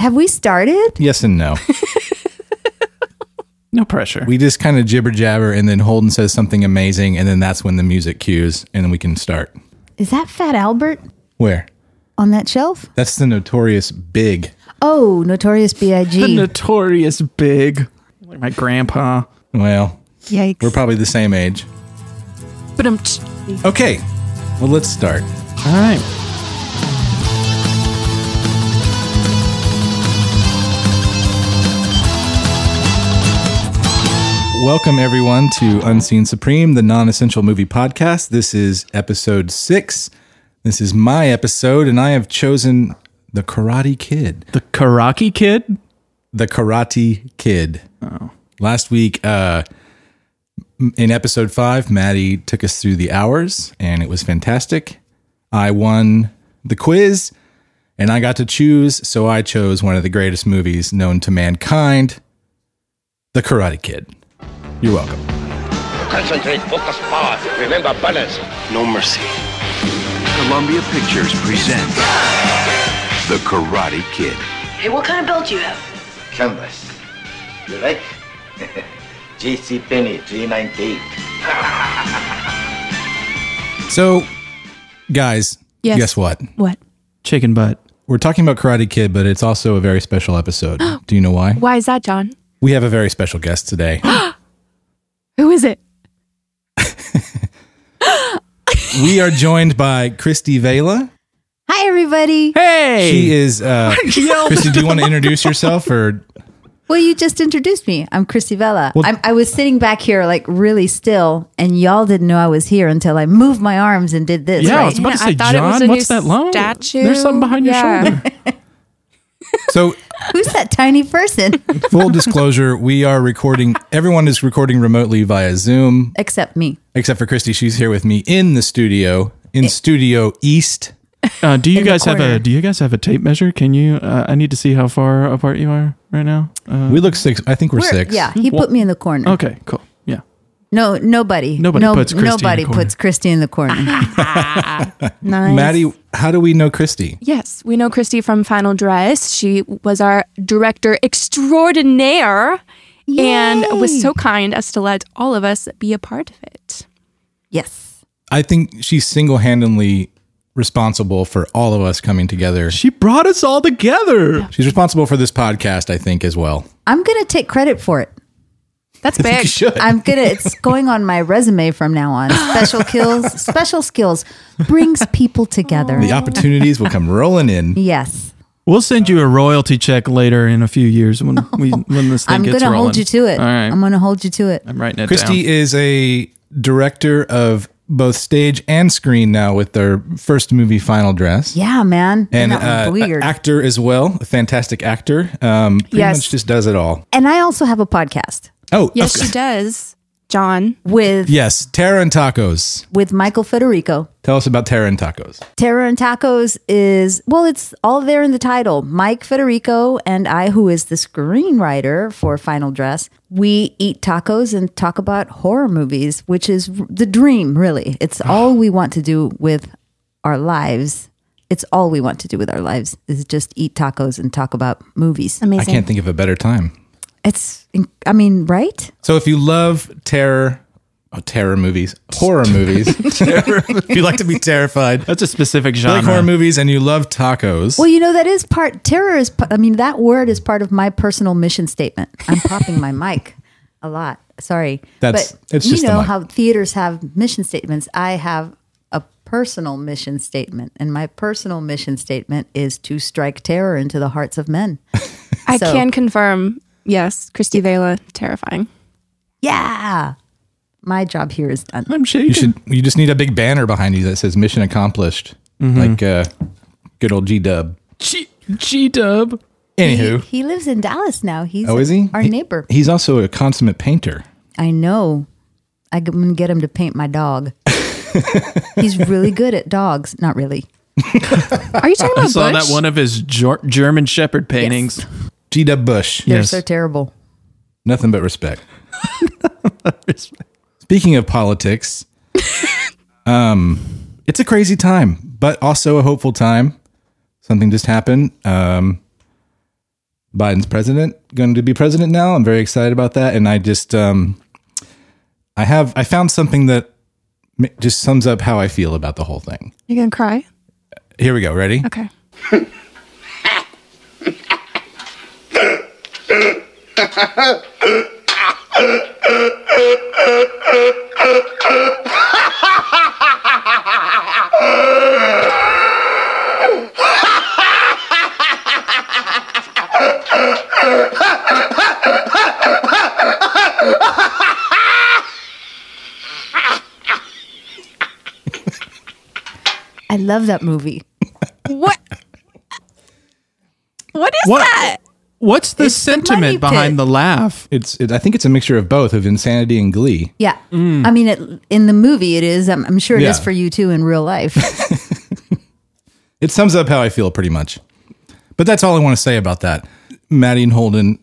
Have we started? Yes and no. No pressure. we just kind of jibber jabber, and then Holden says something amazing, and then that's when the music cues, and then we can start. Is that Fat Albert Where? on that shelf? That's the notorious Big. Oh, Notorious B I G. the B.I.G. notorious big, like my grandpa. Well, Yikes. we're probably the same age. but um, Okay, well, let's start. All right. Welcome, everyone, to Unseen Supreme, the non essential movie podcast. This is episode six. This is my episode, and I have chosen The Karate Kid. The Karaki Kid. The Karate Kid. Oh. Last week, uh, in episode five, Maddie took us through the hours, and it was fantastic. I won the quiz, and I got to choose, so I chose one of the greatest movies known to mankind The Karate Kid. You're welcome. Concentrate, focus, power. Remember balance. No mercy. Columbia Pictures presents The Karate Kid. Hey, what kind of belt do you have? Canvas. You like? JC Penney 398. So, guys, Yes. guess what? what? Chicken butt. We're talking about Karate Kid, but it's also a very special episode. Do you know why? Why is that, John? We have a very special guest today. Who is it? we are joined by Christie Vela. Hi, everybody. Hey. She is. Uh, Christie, do you want to introduce yourself, or Well, you just introduced me. I'm Christie Vela. Well- I'm, I was sitting back here like really still, and y'all didn't know I was here until I moved my arms and did this. yeah, I was about to Yeah, I say, thought it was John, what's that long? statue. There's something behind Yeah. your shoulder. so? Who's that tiny person? Full disclosure: we are recording. Everyone is recording remotely via Zoom, Except me. except for Christie. She's here with me in the studio, in Studio East. Uh, do you In the guys have corner. a Do you guys have a tape measure? Can you? Uh, I need to see how far apart you are right now. Uh, We look six. I think we're, We're- six. Yeah, he put me in the corner. okay, cool. Yeah. No, nobody. Nobody no, puts Christie in the nobody corner. puts Christie in the corner. Nice. Maddie, how do we know Christie? Yes, we know Christie from Final Dress. She was our director extraordinaire and was so kind as to let all of us be a part of it. yes. I think she's single-handedly responsible for all of us coming together. She brought us all together. She's responsible for this podcast, I think, as well. I'm gonna take credit for it. That's I think big. you should. I'm gonna. It's going on my resume from now on. Special skills. Special skills brings people together. the opportunities will come rolling in. Yes, We'll send you a royalty check later in a few years when we when this thing I'm gets gonna rolling. hold you to it. All right. I'm gonna hold you to it. I'm writing it Christie down. is a director of both stage and screen now with their first movie, Final Dress. Yeah, man. And that uh, was weird. actor as well, a fantastic actor. Um, pretty Yes. much just does it all. and I also have a podcast Oh, Yes, okay. she does. John. with yes, Terror and Tacos. with Michael Federico. Tell us about Terror and Tacos. Terror and Tacos is well, it's all there in the title. Mike Federico and I, who is the screenwriter for Final Dress, we eat tacos and talk about horror movies, which is the dream. Really, it's ah. all we want to do with our lives. It's all we want to do with our lives is just eat tacos and talk about movies. Amazing. I can't think of a better time. It's, I mean, right? So if you love terror, oh, terror movies, horror movies, if you like to be terrified, That's a specific you like genre. horror movies, and you love tacos. Well, you know that is part. Terror is. I mean, that word is part of my personal mission statement. I'm popping my mic a lot. Sorry, That's- but it's you just know mic. how theaters have mission statements. I have a personal mission statement, and my personal mission statement is to strike terror into the hearts of men. I So- can confirm. Yes, Christie Vela, terrifying. Yeah, my job here is done. I'm shaking. you should. You just need a big banner behind you that says "Mission Accomplished," like uh, good old G Dub. G G Dub. Anywho, he lives in Dallas now. He's oh, is he our He- neighbor? He's also a consummate painter. I know. I'm gonna get him to paint my dog. He's really good at dogs. Not really. Are you talking about? I saw Bush? that one of his Ger- German Shepherd paintings. G Dub Bush. They're Yes. so terrible. Nothing but respect. Speaking of politics, um, it's a crazy time, but also a hopeful time. Something just happened. Um, Biden's president, going to be president now. I'm very excited about that, and I just um, I have I found something that ma- just sums up how I feel about the whole thing. You gonna cry? Here we go. Ready? Okay. I love that movie. What? What is What? that? What's the It's the money sentiment pit. behind the laugh? It's it, I think it's a mixture of both of insanity and glee. Yeah. Mm. I mean, it, in the movie, it is. I'm, I'm sure it is Yeah. for you too in real life. It sums up how I feel pretty much. But that's all I want to say about that. Maddie and Holden,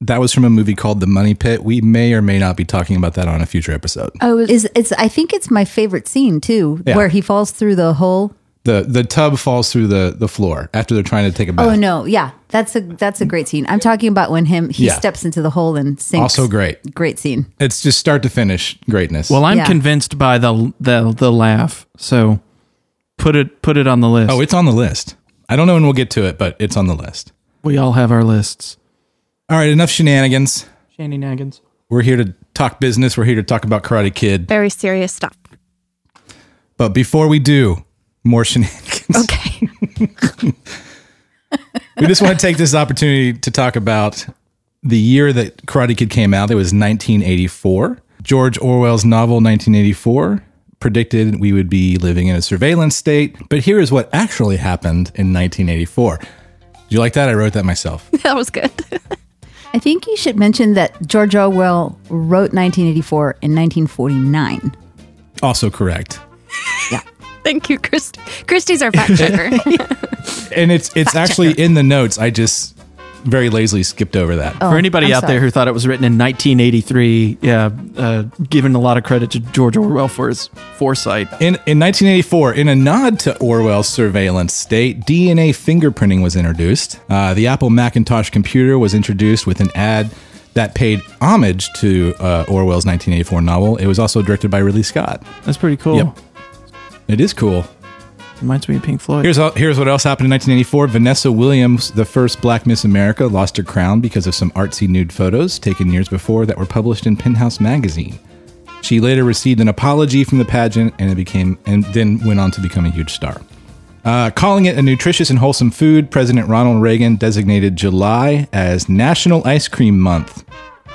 that was from a movie called The Money Pit. We may or may not be talking about that on a future episode. Oh, is it's I think it's my favorite scene too, Yeah. where he falls through the hole. The the tub falls through the, the floor after they're trying to take a oh, bath. Oh no, yeah, that's a that's a great scene. I'm talking about when him he Yeah. steps into the hole and sinks. Also great. great scene. It's just start to finish greatness. Well, I'm Yeah. convinced by the the the laugh. So put it put it on the list. oh, it's on the list. I don't know when we'll get to it, but it's on the list. we all have our lists. All right, enough shenanigans. Shandy Naggins. We're here to talk business. We're here to talk about Karate Kid. very serious stuff. But before we do, more shenanigans. Okay. we just want to take this opportunity to talk about the year that Karate Kid came out. It was 1984. George Orwell's novel 1984 predicted we would be living in a surveillance state. But here is what actually happened in 1984. Do you like that? I wrote that myself. that was good. I think you should mention that George Orwell wrote 1984 in 1949. Also correct. Thank you, Christie. Christie's our fact checker. And it's it's actually in the notes. I just very lazily skipped over that. Oh, For anybody I'm out sorry. there who thought it was written in 1983, yeah, uh, giving a lot of credit to George Orwell for his foresight. In, in 1984, in a nod to Orwell's surveillance state, DNA fingerprinting was introduced. Uh, the Apple Macintosh computer was introduced with an ad that paid homage to uh, Orwell's 1984 novel. It was also directed by Ridley Scott. That's pretty cool. Yep. It is cool. Reminds me of Pink Floyd. Here's, all, here's what else happened in 1984. Vanessa Williams, the first black Miss America, lost her crown because of some artsy nude photos taken years before that were published in Penthouse magazine. She later received an apology from the pageant and it became and then went on to become a huge star. Uh, calling it a nutritious and wholesome food, President Ronald Reagan designated July as National Ice Cream Month,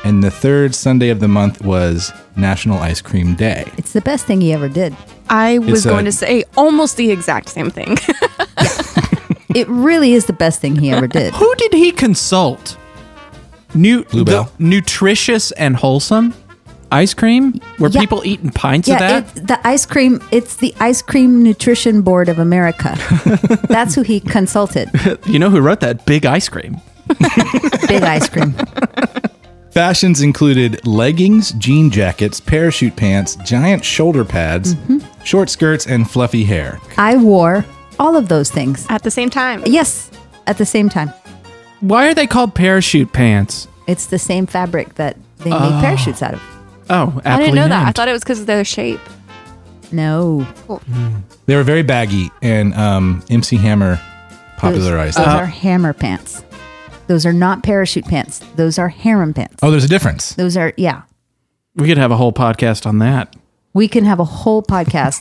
and the third Sunday of the month was National Ice Cream Day. It's the best thing he ever did. I was It's, going to say almost the exact same thing. It really is the best thing he ever did. Who did he consult? New, Bluebell. the nutritious and wholesome ice cream? Were Yeah. people eating pints yeah, of that? It's the ice cream. It's the Ice Cream Nutrition Board of America. That's who he consulted. you know who wrote that? Big ice cream. Big ice cream. Fashions included leggings, jean jackets, parachute pants, giant shoulder pads, mm-hmm. short skirts, and fluffy hair. I wore all of those things. At the same time. Yes, at the same time. Why are they called parachute pants? It's the same fabric that they make ah. parachutes out of. Oh, I didn't know that. I thought it was because of their shape. No, cool. They were very baggy, and um, MC Hammer popularized those them. are hammer pants. Those are not parachute pants. Those are harem pants. Oh, there's a difference. Those are yeah. we could have a whole podcast on that. We can have a whole podcast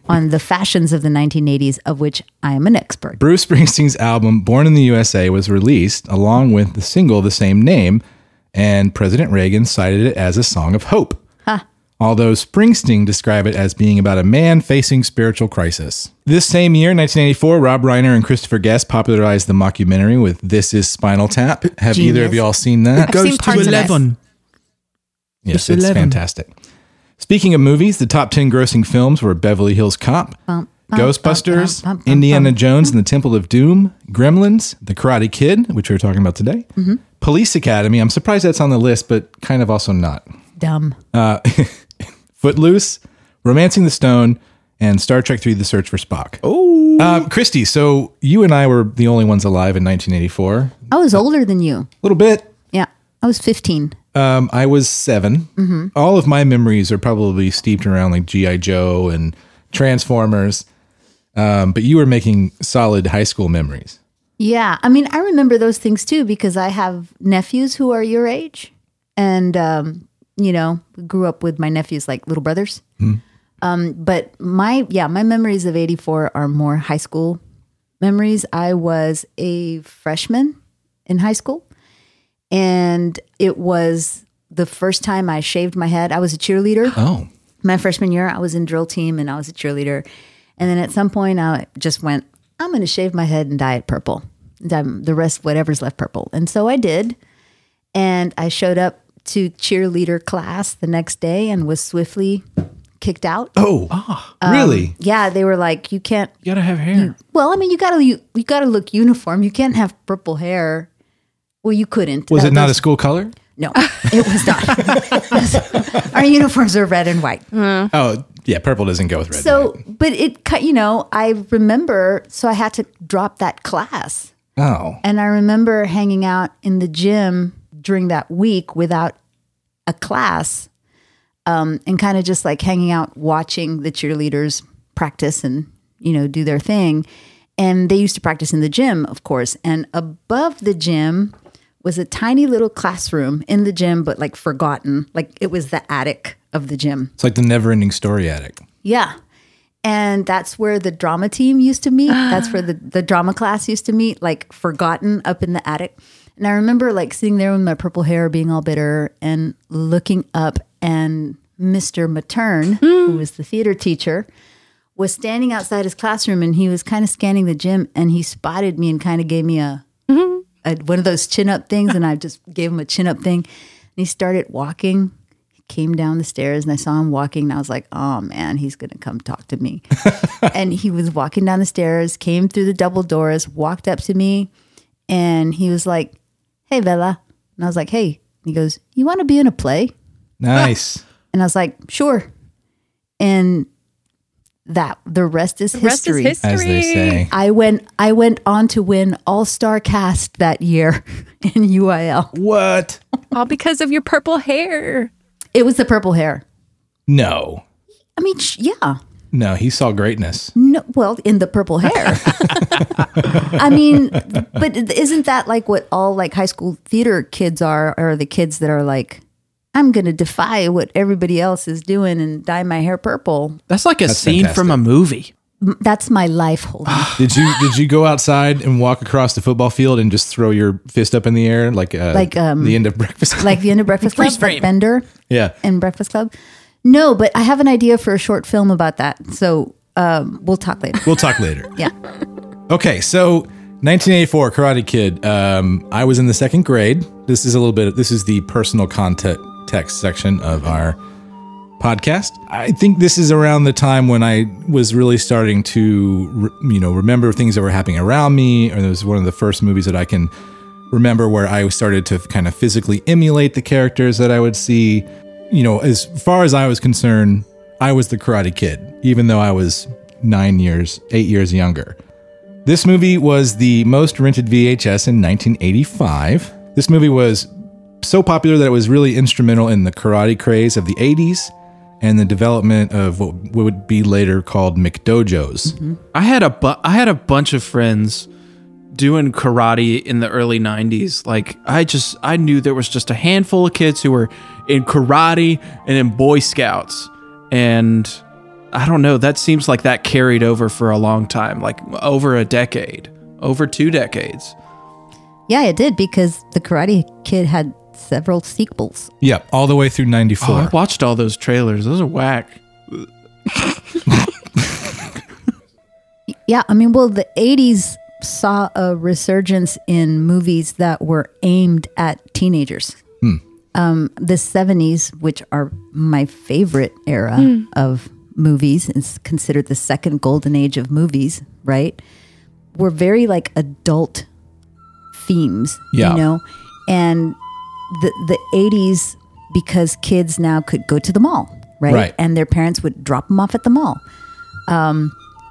on the fashions of the 1980s, of which I am an expert. Bruce Springsteen's album Born in the USA was released along with the single of the same name, and President Reagan cited it as a song of hope. Although Springsteen described it as being about a man facing spiritual crisis. This same year, 1984, Rob Reiner and Christopher Guest popularized the mockumentary with This Is Spinal Tap. Have either of y'all seen that? I've seen parts of. Yes, It's it's fantastic. Speaking of movies, the top 10 grossing films were Beverly Hills Cop, Bum, bum, Ghostbusters, bum, bum, bum, Indiana bum. Jones and the Temple of Doom, Gremlins, The Karate Kid, which we were talking about today, Mm-hmm. Police Academy. I'm surprised that's on the list, but kind of also not. Dumb. Footloose, Romancing the Stone, and Star Trek 3 The Search for Spock. Oh, Um, Christie, so you and I were the only ones alive in 1984. I was older than you. A little bit. Yeah, I was 15. Um, I was 7 All of my memories are probably steeped around like GI Joe and Transformers. Um, but you were making solid high school memories. Yeah, I mean, I remember those things too because I have nephews who are your age, and um, you know, grew up with my nephews like little brothers. Um, but my yeah, my memories of '84 are more high school memories. I was a freshman in high school, and it was the first time I shaved my head. I was a cheerleader Oh, my freshman year, I was in drill team and I was a cheerleader. And then at some point, I just went, I'm going to shave my head and dye it purple. Dye the rest, whatever's left, purple. And so I did. And I showed up to cheerleader class the next day and was swiftly kicked out. oh, ah, um, really? Yeah, they were like, you can't. You gotta have hair. Well, I mean, you gotta you, you gotta look uniform. You can't have purple hair. Well, you couldn't. Was That- it not a school color? No, it was not. Our uniforms are red and white. Uh-huh. Oh, yeah, purple doesn't go with red. So, but it cut, you know, I remember, so I had to drop that class. oh, And I remember hanging out in the gym during that week without a class um, and kind of just like hanging out, watching the cheerleaders practice and, you know, do their thing. And they used to practice in the gym, of course. And above the gym was a tiny little classroom in the gym, but like forgotten. Like it was the attic of the gym. it's like the never ending story attic. Yeah. And that's where the drama team used to meet. That's where the, the drama class used to meet, like forgotten up in the attic. And I remember like sitting there with my purple hair being all bitter and looking up and Mr. Matern, hmm. who was the theater teacher, was standing outside his classroom and he was kind of scanning the gym and he spotted me and kind of gave me a, mm-hmm. a one of those chin up things and I just gave him a chin up thing. And he started walking He came down the stairs and I saw him walking and I was like, oh man, he's going to come talk to me. and he was walking down the stairs, came through the double doors, walked up to me, and he was like, hey, Bella. And I was like, hey. He goes, you want to be in a play? Nice. And I was like, sure. And that the rest is Rest is history. history. As they say. I went I went on to win all star cast that year in UIL. What? All because of your purple hair. It was the purple hair. No. I mean, sh- yeah. No, he saw greatness. No, well, in the purple hair. I mean, but isn't that like what all like high school theater kids are, or the kids that are like, I'm going to defy what everybody else is doing and dye my hair purple. That's like a That's scene from a movie. That's my life, Holden. Did you did you go outside and walk across the football field and just throw your fist up in the air like uh, Like, um, the end of breakfast? Club? like the end of Breakfast Club, Freeze like Bender yeah. in Breakfast Club. No, but I have an idea for a short film about that. So um, we'll talk later. We'll talk later. Yeah. Okay, so 1984 Karate Kid. Um, I was in the second grade. This is a little bit. This is the personal content text section of our podcast. I think this is around the time when I was really starting to, you know, remember things that were happening around me. Or it was one of the first movies that I can remember where I started to kind of physically emulate the characters that I would see. You know, as far as I was concerned, I was the Karate Kid, even though I was nine years, eight years younger. This movie was the most rented VHS in 1985. This movie was so popular that it was really instrumental in the karate craze of the 80s and the development of what would be later called McDojos. Mm-hmm. I had a bu- I had a bunch of friends doing karate in the early 90s. Like I just I knew there was just a handful of kids who were in karate and in boy scouts and I don't know, that seems like that carried over for a long time, like over a decade, over two decades. Yeah, it did because the Karate Kid had several sequels. Yeah, all the way through 94. Oh, I watched all those trailers. Those are whack. Yeah, I mean, well, the 80s saw a resurgence in movies that were aimed at teenagers. Hmm. Um, the 70s, which are my favorite era of movies, is considered the second golden age of movies, right? Were very like adult themes, Yeah. you know? And the, the 80s, because kids now could go to the mall, right? Right. And their parents would drop them off at the mall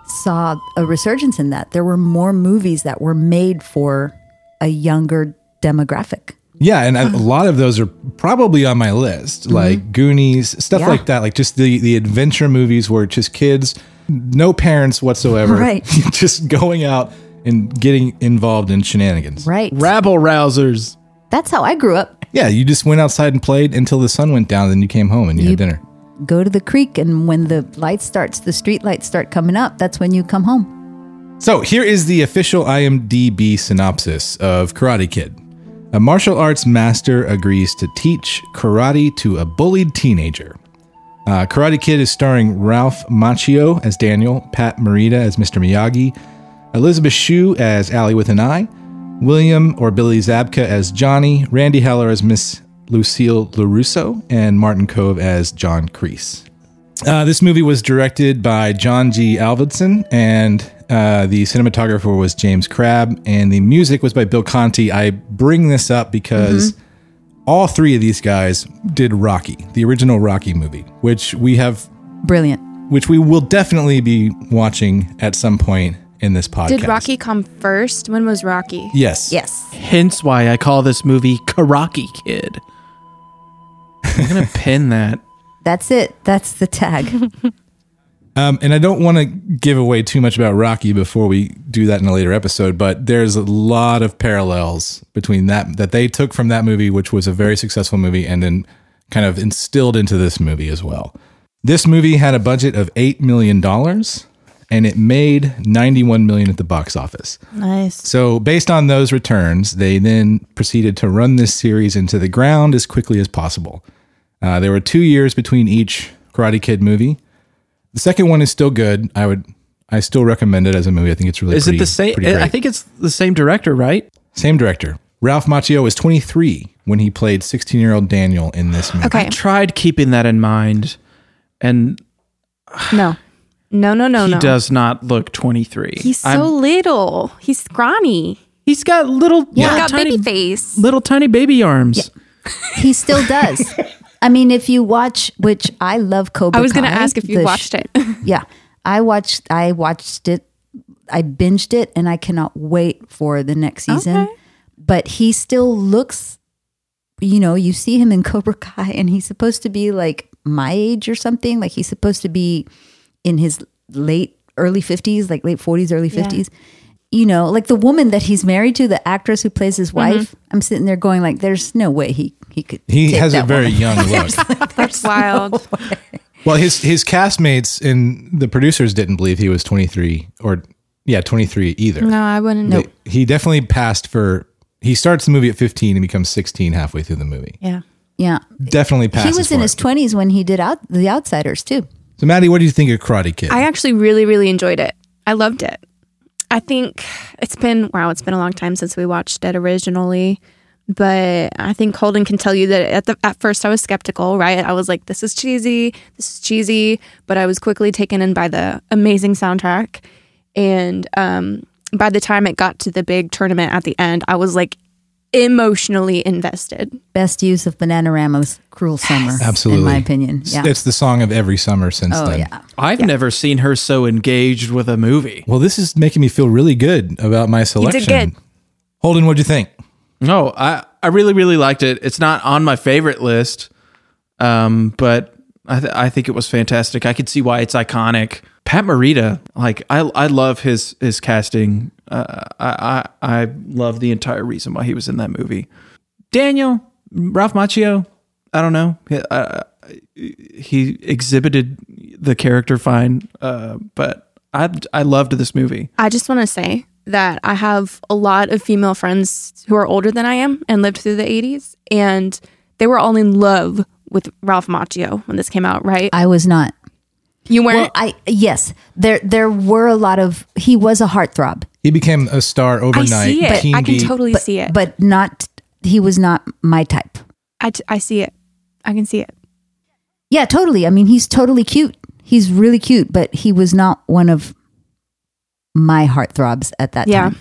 saw a resurgence in that. There were more movies that were made for a younger demographic. Yeah, and a lot of those are probably on my list, like Goonies, stuff Mm-hmm. Yeah. like that. Like just the the adventure movies where just kids, no parents whatsoever, Right. just going out and getting involved in shenanigans. Right. Rabble rousers. That's how I grew up. Yeah, you just went outside and played until the sun went down, then you came home and you, You- had dinner. Go to the creek, and when the light starts, the street lights start coming up. That's when you come home. So here is the official IMDb synopsis of Karate Kid. A martial arts master agrees to teach karate to a bullied teenager. Uh, karate Kid is starring Ralph Macchio as Daniel, Pat Morita as Mr. Miyagi, Elizabeth Shue as Allie with an Eye, William or Billy Zabka as Johnny, Randy Heller as Miss Lucille LaRusso, and Martin Kove as John Kreese. Uh, this movie was directed by John G. Avildsen, and uh, the cinematographer was James Crabe, and the music was by Bill Conti. I bring this up because all three of these guys did Rocky, the original Rocky movie, which we have, Brilliant. which we will definitely be watching at some point in this podcast. Did Rocky come first? When was Rocky? Yes. Yes. Hence why I call this movie Karaki Kid. I'm gonna pin that. That's it. That's the tag. Um, and I don't want to give away too much about Rocky before we do that in a later episode, but there's a lot of parallels between that that they took from that movie, which was a very successful movie, and then kind of instilled into this movie as well. This movie had a budget of eight million dollars, and it made ninety-one million at the box office. Nice. So, based on those returns, they then proceeded to run this series into the ground as quickly as possible. Uh, there were two years between each Karate Kid movie. The second one is still good. I would, I still recommend it as a movie. I think it's really. Is pretty- it the same? I think it's the same director, right? same director. Ralph Macchio was 23 when he played 16-year-old Daniel in this movie. Okay. Tried keeping that in mind, and No. No, no, no, he no. does not look 23. He's so I'm- little. He's scrawny. he's got little, He's little got tiny, baby face. little tiny baby arms. he still does. I mean, if you watch, which I love Cobra I was going to ask if you watched it. Yeah, I watched. I watched it. I binged it, and I cannot wait for the next season. Okay. But he still looks. You know, you see him in Cobra Kai, and he's supposed to be like my age or something. Like he's supposed to be in his late, early fifties, like late forties, early Yeah. Fifties. You know, like the woman that he's married to, the actress who plays his mm-hmm. wife. I'm sitting there going, like, "There's no way he he could." He take has a very woman. young look. That's wild. well, his his castmates and the producers didn't believe he was 23 or yeah, 23 either. No, I wouldn't know. They- he definitely passed for. He starts the movie at 15 and becomes 16 halfway through the movie. Yeah. Yeah, Definitely passed. he passes. was in for his it. twenties when he did out the Outsiders too. So, Maddie, what do you think of Karate Kid? I actually really, really enjoyed it. I loved it. I think it's been, wow, it's been a long time since we watched it originally. But I think Holden can tell you that at the at first I was skeptical, right? I was like, this is cheesy, this is cheesy, but I was quickly taken in by the amazing soundtrack. And um, by the time it got to the big tournament at the end, I was like emotionally invested. Best use of Bananarama's "Cruel Summer," Absolutely, in my opinion. Yeah. It's the song of every summer since oh then. yeah. I've never seen her so engaged with a movie. Well, this is making me feel really good about my selection. good. Holden, what'd you think? No, I, I really, really liked it. It's not on my favorite list, um, but I, th- I think it was fantastic. I could see why it's iconic. Pat Morita, like I, I love his his casting. Uh, I, I I love the entire reason why he was in that movie. Daniel Ralph Macchio, I don't know. He, uh, he exhibited the character fine, uh, but I I loved this movie. I just want to say that I have a lot of female friends who are older than I am and lived through the 80s, and they were all in love with Ralph Macchio when this came out, right? I was not. You weren't. Well, I yes, there there were a lot of. He was a heartthrob, He became a star overnight. I see it. Teen I can totally but see it. but not. He was not my type. I, t- I see it. I can see it. Yeah, totally. I mean, he's totally cute. He's really cute, but he was not one of my heartthrobs at that Yeah. time.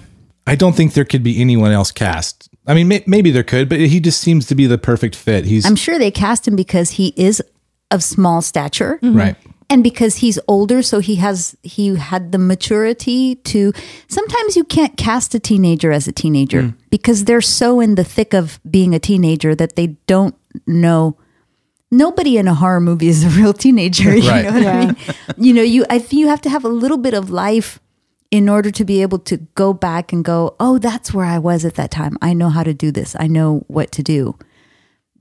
I don't think there could be anyone else cast. I mean, may, maybe there could, but he just seems to be the perfect fit. He's I'm sure they cast him because he is of small stature, mm-hmm. right. and because he's older so he has he had the maturity to sometimes you can't cast a teenager as a teenager mm. because they're so in the thick of being a teenager that they don't know nobody in a horror movie is a real teenager you Right. know what i mean you know you i think you have to have a little bit of life in order to be able to go back and go oh that's where i was at that time i know how to do this i know what to do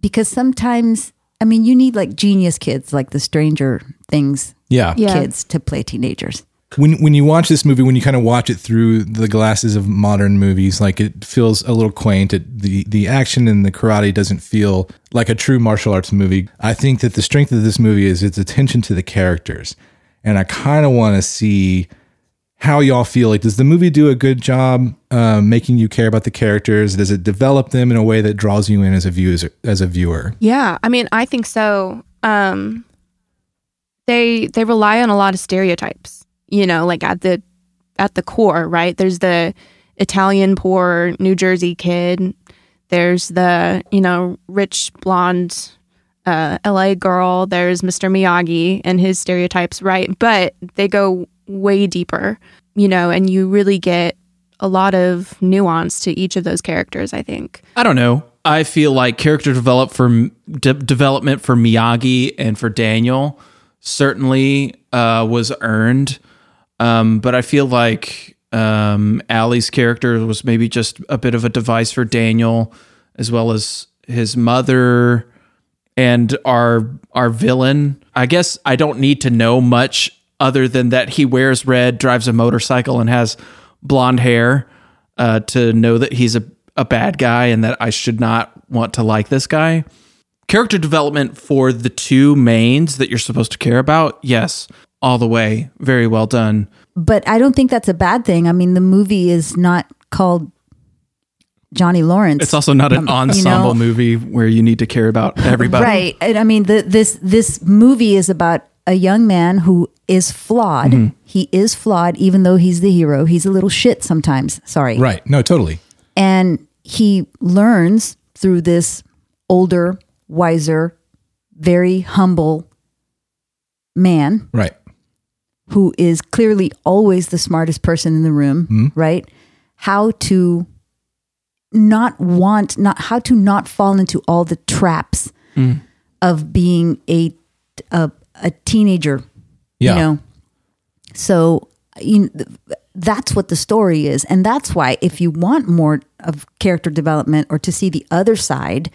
because sometimes i mean you need like genius kids like the stranger things Yeah. Yeah. kids to play teenagers When when you watch this movie, when you kind of watch it through the glasses of modern movies, like it feels a little quaint. It, the the action and the karate doesn't feel like a true martial arts movie. I think that the strength of this movie is its attention to the characters, and I kind of want to see how y'all feel. Like, does the movie do a good job um, making you care about the characters? Does it develop them in a way that draws you in as a viewer? As a viewer, Yeah, I mean, I think so. Um, they they rely on a lot of stereotypes, you know, like at the at the core, right? There's the Italian poor New Jersey kid. There's the you know rich blonde uh, L.A. girl. There's Mr. Miyagi and his stereotypes, right? But they go way deeper, you know, and you really get a lot of nuance to each of those characters. I think. I don't know. I feel like character develop for de- development for Miyagi and for Daniel certainly uh, was earned, um, but I feel like um, Allie's character was maybe just a bit of a device for Daniel, as well as his mother and our our villain. I guess I don't need to know much other than that he wears red, drives a motorcycle, and has blonde hair uh, to know that he's a, a bad guy and that I should not want to like this guy. Character development for the two mains that you're supposed to care about, yes, all the way. Very well done. but i don't think that's a bad thing i mean the movie is not called johnny lawrence It's also not an ensemble know- movie where you need to care about everybody. Right. And I mean, the, this this movie is about a young man who is flawed. Mm-hmm. He is flawed, even though he's the hero. He's a little shit sometimes. Sorry. right? No, totally. And he learns through this older, wiser, very humble man Right. who is clearly always the smartest person in the room, right? How to not want, not how to not fall into all the traps of being a, a a teenager. Yeah. You know, so you, that's what the story is, and that's why if you want more of character development or to see the other side,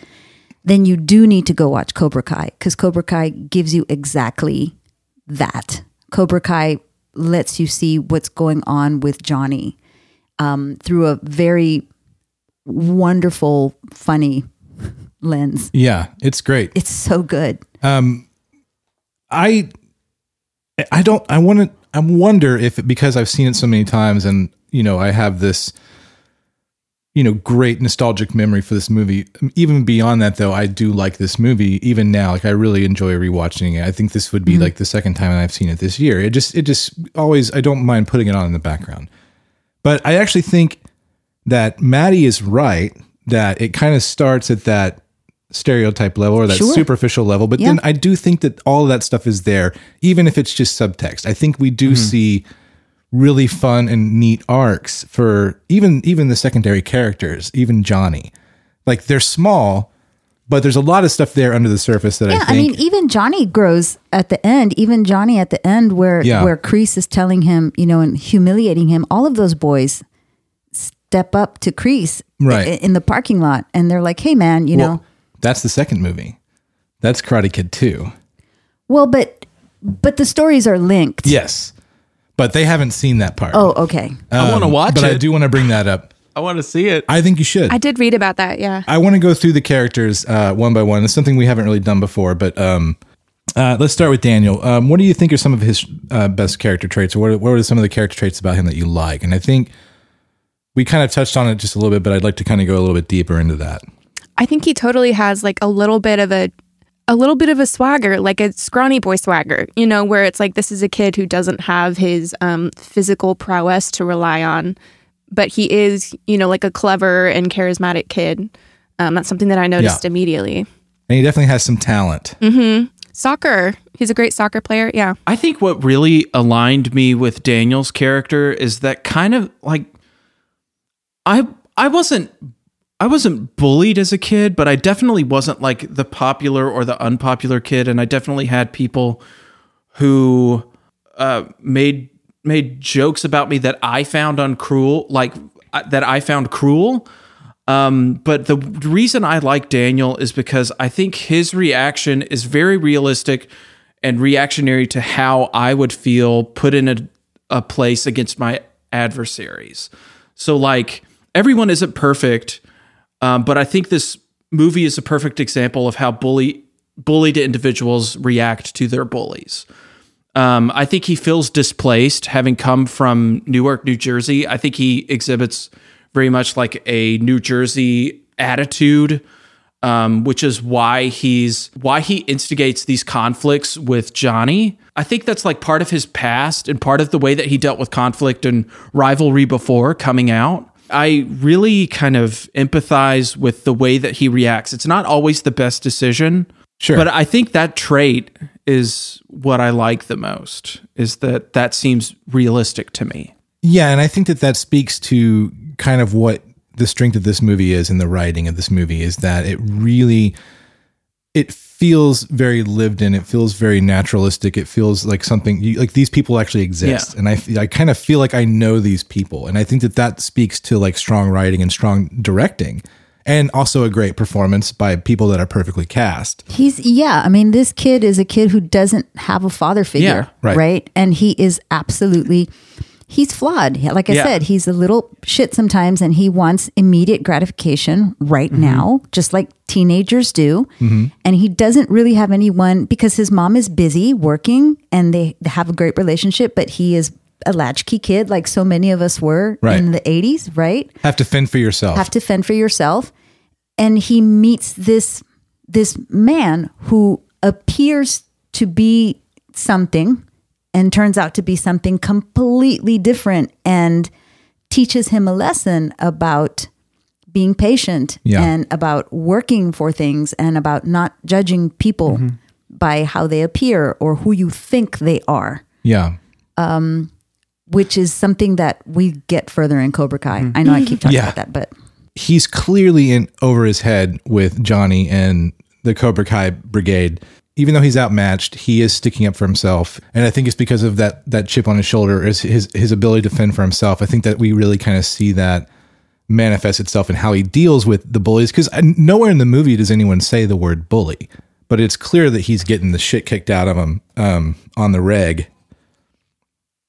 then you do need to go watch Cobra Kai because Cobra Kai gives you exactly that. Cobra Kai lets you see what's going on with Johnny um, through a very wonderful, funny lens. Yeah, it's great. It's so good. I I don't I want to I wonder if because I've seen it so many times and you know I have this you know great nostalgic memory for this movie. Even beyond that though I do like this movie even now. Like I really enjoy rewatching it. I think this would be mm-hmm. like the second time I've seen it this year. It just it just always I don't mind putting it on in the background. But I actually think that Maddie is right that it kind of starts at that stereotype level or that Sure. superficial level. But Yeah. then I do think that all of that stuff is there, even if it's just subtext. I think we do mm-hmm. see really fun and neat arcs for even even the secondary characters, even Johnny. Like they're small, but there's a lot of stuff there under the surface that Yeah, I I, mean, even Johnny grows at the end. Even Johnny at the end, where Yeah. where Kreese is telling him, you know, and humiliating him. All of those boys step up to Kreese Right. i- in the parking lot, and they're like, "Hey, man, you well, know." That's the second movie. That's Karate Kid 2. Well, but but the stories are linked. Yes. But they haven't seen that part. Oh, okay. I want to watch but it. I do want to bring that up. I want to see it. I think you should. I did read about that. Yeah. I want to go through the characters uh, one by one. It's something we haven't really done before, but um, uh, let's start with Daniel. Um, what do you think are some of his uh, best character traits, or what are, what are some of the character traits about him that you like? And I think we kind of touched on it just a little bit, but I'd like to kind of go a little bit deeper into that. I think he totally has like a little bit of a a little bit of a swagger, like a scrawny boy swagger, you know, where it's like this is a kid who doesn't have his um, physical prowess to rely on, but he is, you know, like a clever and charismatic kid. Um, that's something that I noticed Yeah. immediately. And he definitely has some talent. Mm-hmm. Soccer. He's a great soccer player. Yeah. I think what really aligned me with Daniel's character is that kind of like I I wasn't I wasn't bullied as a kid, but I definitely wasn't like the popular or the unpopular kid and I definitely had people who uh, made made jokes about me that I found uncruel, like uh, that I found cruel. Um, but the reason I like Daniel is because I think his reaction is very realistic and reactionary to how I would feel put in a, a place against my adversaries. So, like, everyone isn't perfect, um, but I think this movie is a perfect example of how bully bullied individuals react to their bullies. Um, I think he feels displaced having come from Newark, New Jersey. I think he exhibits very much like a New Jersey attitude, um, which is why he's why he instigates these conflicts with Johnny. I think that's like part of his past and part of the way that he dealt with conflict and rivalry before coming out. I really kind of empathize with the way that he reacts. It's not always the best decision. Sure. But I think that trait is what I like the most is that that seems realistic to me. Yeah, and I think that that speaks to kind of what the strength of this movie is in the writing of this movie is that it really it feels very lived in. It feels very naturalistic. It feels like something you, like these people actually exist, Yeah. and I I kind of feel like I know these people, and I think that that speaks to like strong writing and strong directing, and also a great performance by people that are perfectly cast. He's yeah. I mean, this kid is a kid who doesn't have a father figure, right. right? And he is absolutely he's flawed. Like I Yeah. said, he's a little shit sometimes, and he wants immediate gratification right Mm-hmm. now, just like teenagers do. And he doesn't really have anyone because his mom is busy working, and they have a great relationship. But he is a latchkey kid, like so many of us were Right. in the '80s, right? Have to fend for yourself. have to fend for yourself and he meets this this man who appears to be something and turns out to be something completely different and teaches him a lesson about being patient Yeah. and about working for things and about not judging people mm-hmm. by how they appear or who you think they are yeah. Um, which is something that we get further in Cobra Kai. Mm-hmm. I know I keep talking Yeah. about that, but he's clearly in over his head with Johnny and the Cobra Kai brigade. Even though he's outmatched, he is sticking up for himself, and I think it's because of that that chip on his shoulder is his his ability to fend for himself. I think that we really kind of see that manifest itself in how he deals with the bullies. Because nowhere in the movie does anyone say the word bully, but it's clear that he's getting the shit kicked out of him um, on the reg,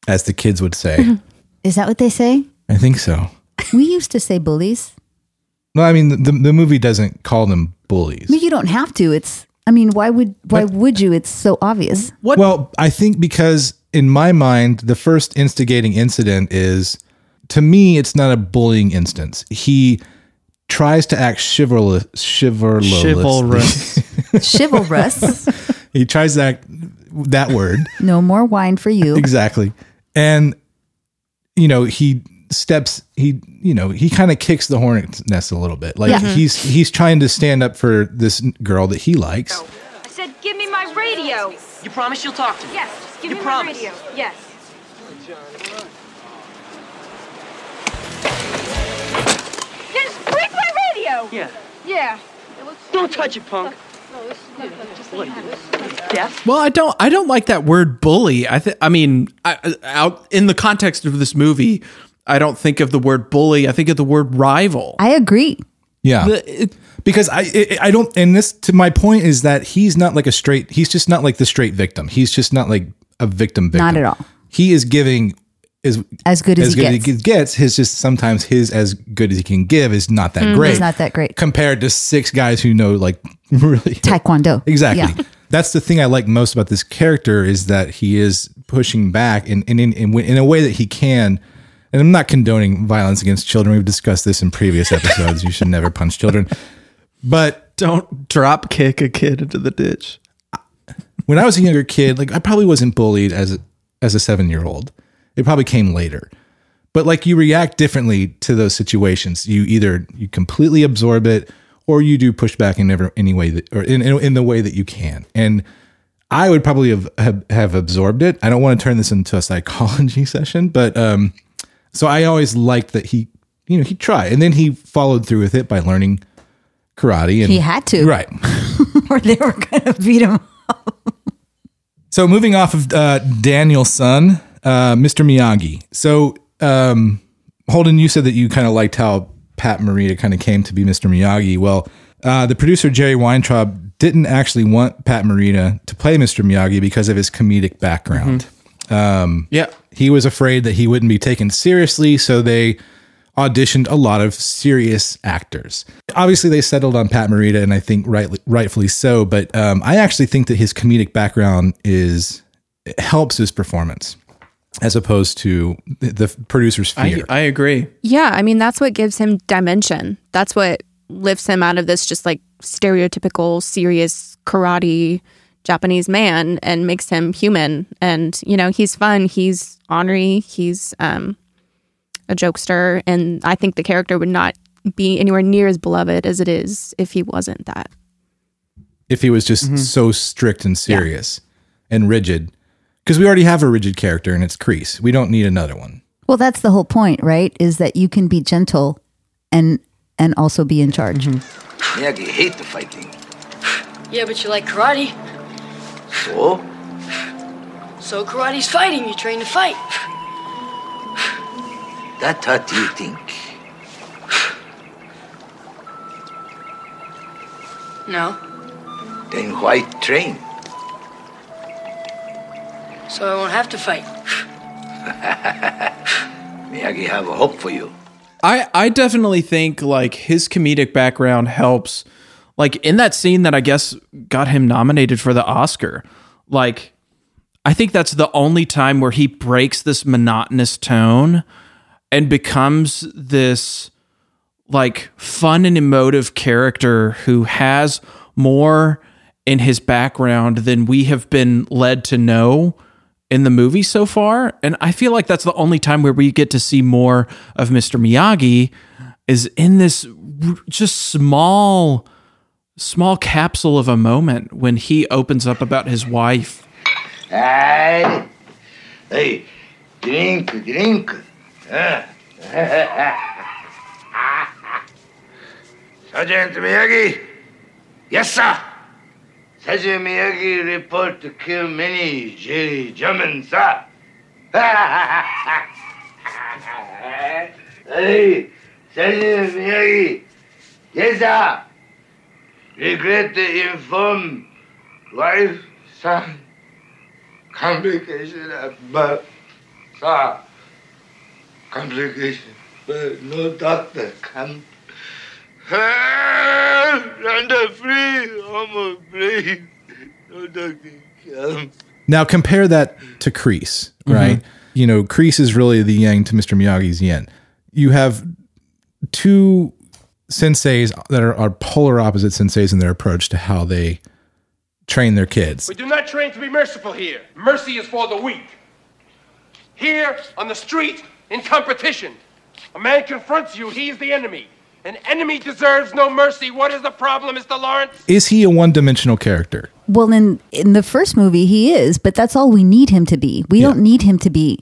as the kids would say. is that what they say? I think so. We used to say bullies. No, I mean the the movie doesn't call them bullies. I mean, you don't have to. It's. I mean, why would why would you? It's so obvious. Well, I think because in my mind, the first instigating incident is to me, it's not a bullying instance. He tries to act chivalrous, chivalrous. Chivalrous. Chivalrous. He tries to act that word no more wine for you. exactly, and you know he steps. He you know he kind of kicks the hornet's nest a little bit. Like Yeah. Mm-hmm. he's he's trying to stand up for this girl that he likes. I said, give me my radio. You promise you'll talk to me? Yes, just give You me promise? my radio. Yes. Just break my radio. Yeah. Yeah. Don't touch it, punk. Deaf? Well, I don't. I don't like that word bully. I think. I mean, I, out in the context of this movie, I don't think of the word bully. I think of the word rival. I agree. Yeah. The- it- because I I I don't and this to my point is that he's not like a straight he's just not like the straight victim. He's just not like a victim victim. Not at all. He is giving as As good as, as he good gets. as he gets. His just sometimes his as good as he can give is not that mm, great. It's not that great. compared to six guys who know like really Taekwondo. Exactly. Yeah. That's the thing I like most about this character is that he is pushing back in in, in, in, in a way that he can. And I'm not condoning violence against children. We've discussed this in previous episodes. you should never punch children. But don't drop kick a kid into the ditch. when I was a younger kid, like I probably wasn't bullied as a, as a seven year old. It probably came later. But like you react differently to those situations. You either you completely absorb it or you do push back in every, any way that or in, in in the way that you can. And I would probably have, have have absorbed it. I don't want to turn this into a psychology session, but um, so I always liked that he, you know, he tried, and then he followed through with it by learning karate. And He had to. right. or they were going to beat him. So moving off of uh, Daniel-san, uh, Mr. Miyagi. So um, Holden, you said that you kind of liked how Pat Morita kind of came to be Mr. Miyagi. Well, uh, the producer Jerry Weintraub didn't actually want Pat Morita to play Mr. Miyagi because of his comedic background. Yeah. He was afraid that he wouldn't be taken seriously, so they auditioned a lot of serious actors. Obviously, they settled on Pat Morita, and I think rightly, rightfully so. But um, I actually think that his comedic background is helps his performance, as opposed to the the producer's I, fear. I agree. Yeah, I mean that's what gives him dimension. That's what lifts him out of this just like stereotypical serious karate Japanese man and makes him human. And you know, he's fun, he's ornery, he's um a jokester and I think the character would not be anywhere near as beloved as it is if he wasn't that. if he was just so strict and serious and rigid, because we already have a rigid character, and it's Kreese. We don't need another one. Well, that's the whole point, right? Is that you can be gentle and and also be in charge. Miyagi hate the fighting. Yeah, but you like karate. So? So karate's fighting. You train to fight. That's what you think. No. Then why train? So I won't have to fight. Miyagi have a hope for you. I I definitely think like his comedic background helps. Like in that scene that I guess got him nominated for the Oscar. Like I think that's the only time where he breaks this monotonous tone and becomes this like fun and emotive character who has more in his background than we have been led to know in the movie so far. And I feel like that's the only time where we get to see more of Mr. Miyagi is in this just small small capsule of a moment when he opens up about his wife. Hey, hey, drink, drink. Sergeant Miyagi. Yes, sir. Sergeant Miyagi report to kill many Jerry German, sir. hey, Sergeant Miyagi. Yes, sir. Regret to inform wife, son, complication at birth. Sir, complication, but no doctor can come. Under free, almost free. No doctor come. Now compare that to Kreese, mm-hmm. right? You know, Kreese is really the yang to Mr. Miyagi's yin. You have two senseis that are, are polar opposite senseis in their approach to how they train their kids. We do not train to be merciful here. Mercy is for the weak. Here, on the street, in competition, a man confronts you, he is the enemy. An enemy deserves no mercy. What is the problem, Mr. Lawrence? Is he a one-dimensional character? Well, in in the first movie, he is, but that's all we need him to be. We Yeah. don't need him to be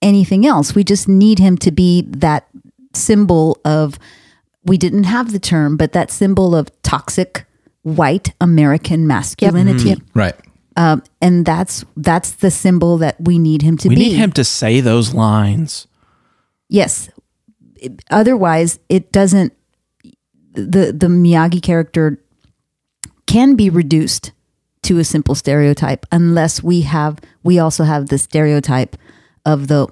anything else. We just need him to be that symbol of. We didn't have the term, but that symbol of toxic white American masculinity, mm. Right. um, and that's that's the symbol that we need him to We be. We need him to say those lines. Yes. It- Otherwise, it doesn't. The the Miyagi character can be reduced to a simple stereotype unless we have we also have the stereotype of the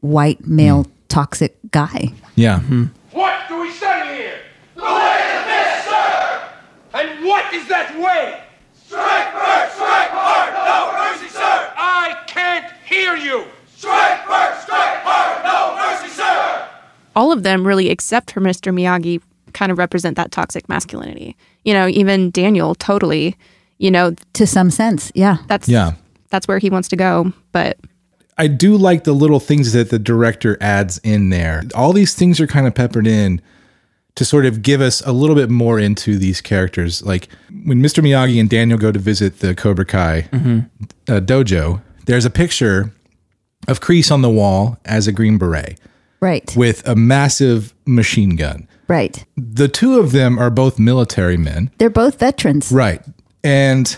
white male mm. toxic guy. Yeah. Mm-hmm. What do we study here? The way of the fist, sir! And what is that way? Strike first, strike hard, no mercy, sir! I can't hear you! Strike first, strike hard, no mercy, sir! all of them really except for Mr. Miyagi kind of represent that toxic masculinity. You know, even Daniel totally, you know, To some sense, yeah. that's Yeah. that's where he wants to go, but I do like the little things that the director adds in there. All these things are kind of peppered in to sort of give us a little bit more into these characters. Like when Mr. Miyagi and Daniel go to visit the Cobra Kai uh, dojo, there's a picture of Kreese on the wall as a Green Beret Right. with a massive machine gun. right. The two of them are both military men. They're both veterans. Right. And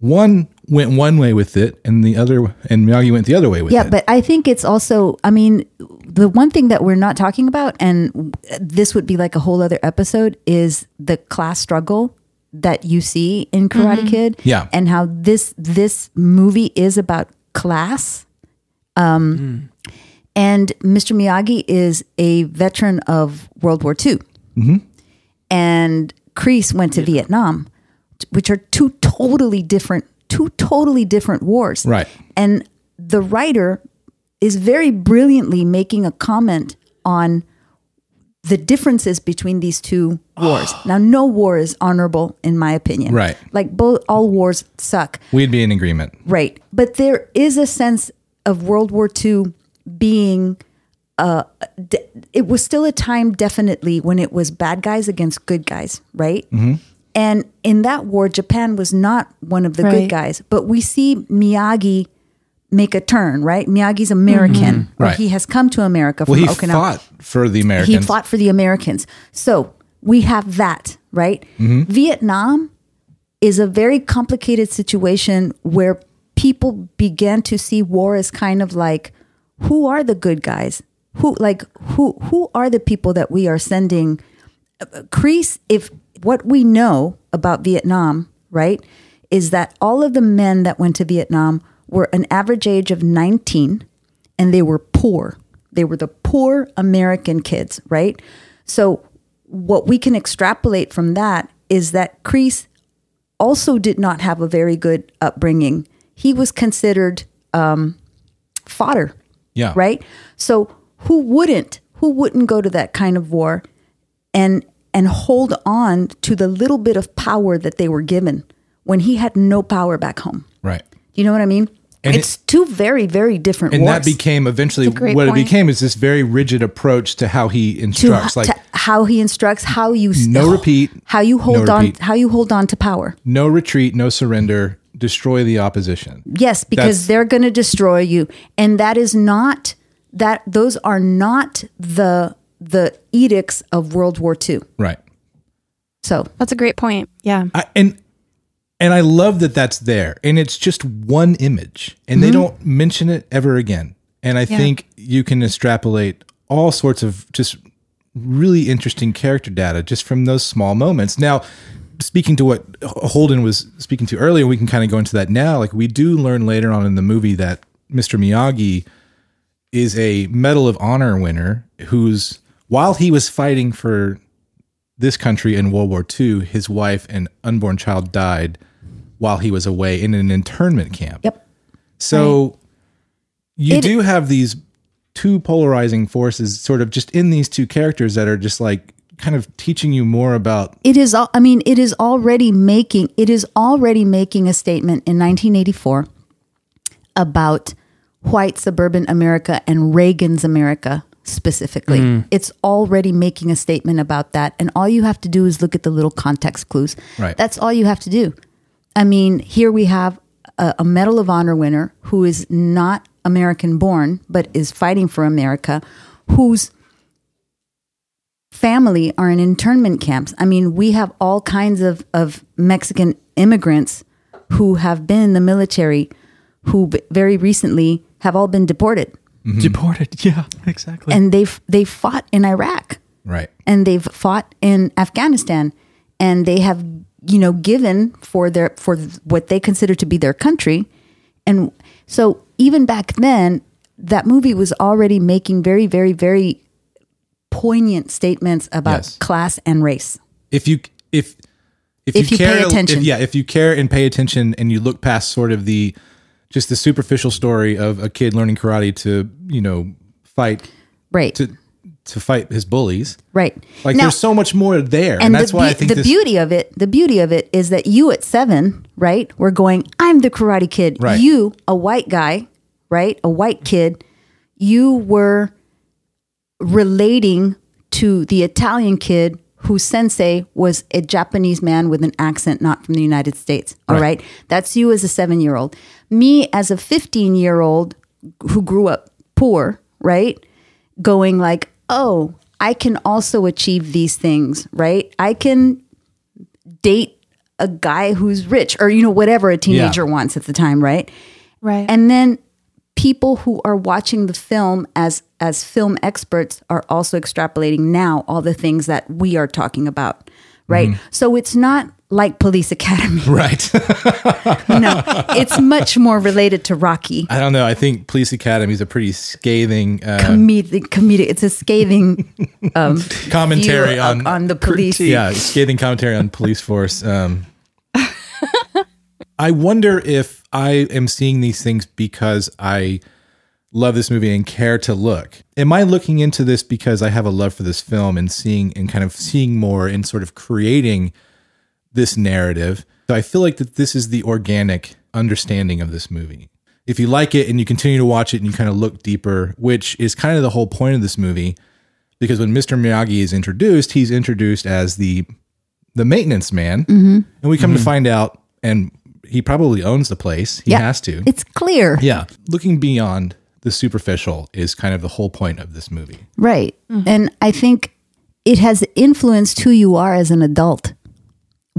one went one way with it and the other and Miyagi went the other way with Yeah, it. Yeah, but I think it's also, I mean, the one thing that we're not talking about, and this would be like a whole other episode, is the class struggle that you see in Karate mm-hmm. Kid. Yeah. And how this this movie is about class. Um, mm. And Mr. Miyagi is a veteran of World War II. Mm-hmm. And Kreese went to Vietnam, which are two totally different, two totally different wars. Right. And the writer is very brilliantly making a comment on the differences between these two wars. now, no war is honorable, in my opinion. Right. Like both, all wars suck. We'd be in agreement. Right. But there is a sense of World War II being. Uh, de- it was still a time, definitely, when it was bad guys against good guys, right? Mm-hmm. And in that war, Japan was not one of the Right. good guys. But we see Miyagi make a turn, right? Miyagi's American, or Right. he has come to America from Well, he Okinawa fought for the Americans. he fought for the Americans. So we have that, right? Mm-hmm. Vietnam is a very complicated situation where people began to see war as kind of like, who are the good guys? Who like who who are the people that we are sending? Kreese, if what we know about Vietnam, right, is that all of the men that went to Vietnam were an average age of 19 and they were poor. They were the poor American kids, right? So, what we can extrapolate from that is that Kreese also did not have a very good upbringing. He was considered um, fodder yeah. right? So who wouldn't who wouldn't go to that kind of war and and hold on to the little bit of power that they were given when he had no power back home? Right. You know what I mean? And it's two very very different And wars. that became eventually That's a great what it became is this very rigid approach to how he to, instructs. like to how he instructs how you s- No repeat, how you hold no on repeat. how you hold on to power. no retreat, no surrender, destroy the opposition. Yes, because That's- they're going to destroy you, and that is not that. Those are not the the edicts of World War II. Right. So That's a great point. Yeah. I, and and I love that that's there, and it's just one image, and Mm-hmm. they don't mention it ever again. And I think you can extrapolate all sorts of just really interesting character data just from those small moments. Now, speaking to what Holden was speaking to earlier, we can kind of go into that now. Like we do learn later on in the movie that Mr. Miyagi is a Medal of Honor winner who's while he was fighting for this country in World War II, his wife and unborn child died while he was away in an internment camp. yep. So you It- do have these two polarizing forces sort of just in these two characters that are just like kind of teaching you more about it is i mean it is already making it is already making a statement in 1984 about white suburban america and reagan's america specifically mm. it's already making a statement about that and all you have to do is look at the little context clues Right. that's all you have to do i mean here we have a, a medal of honor winner who is not american born but is fighting for america who's family are in internment camps. I mean, we have all kinds of, of Mexican immigrants who have been in the military who b- very recently have all been deported. Mm-hmm. Deported. Yeah, exactly. And they've they fought in Iraq right. and they've fought in Afghanistan and they have you know given for their for what they consider to be their country and so even back then that movie was already making very very very poignant statements about Yes. class and race If you if if, If you pay care, attention. if- yeah, if you care and pay attention and you look past sort of the just the superficial story of a kid learning karate to, you know, fight right to to fight his bullies. right Like Now- there's so much more there. And, and that's the, why I think the this beauty of it the beauty of it is that you at seven right we're going i'm the karate kid Right. you a white guy right a white kid you were relating to the Italian kid whose sensei was a Japanese man with an accent not from the United States. All Right. right. That's you as a seven year old. Me as a 15 year old who grew up poor, right? Going like, oh, I can also achieve these things, right? I can date a guy who's rich or, you know, whatever a teenager wants at the time, right? Right. And then people who are watching the film as as film experts are also extrapolating now all the things that we are talking about, right? Mm-hmm. So it's not like Police Academy. Right. no, it's much more related to Rocky. I don't know. I think Police Academy is a pretty scathing uh, Comedic, comedic. It's a scathing um, commentary on on the police. Yeah, scathing commentary on police force. Um, I wonder if I am seeing these things because I love this movie and care to look. Am I looking into this because I have a love for this film and seeing and kind of seeing more and sort of creating this narrative? So I feel like that this is the organic understanding of this movie. If you like it and you continue to watch it and you kind of look deeper, which is kind of the whole point of this movie, because when Mr. Miyagi is introduced, he's introduced as the the maintenance man, mm-hmm. and we come to mm-hmm. find out, and he probably owns the place. He Yeah. has to. It's clear. yeah, looking beyond the superficial is kind of the whole point of this movie. Right. Mm-hmm. And I think it has influenced who you are as an adult,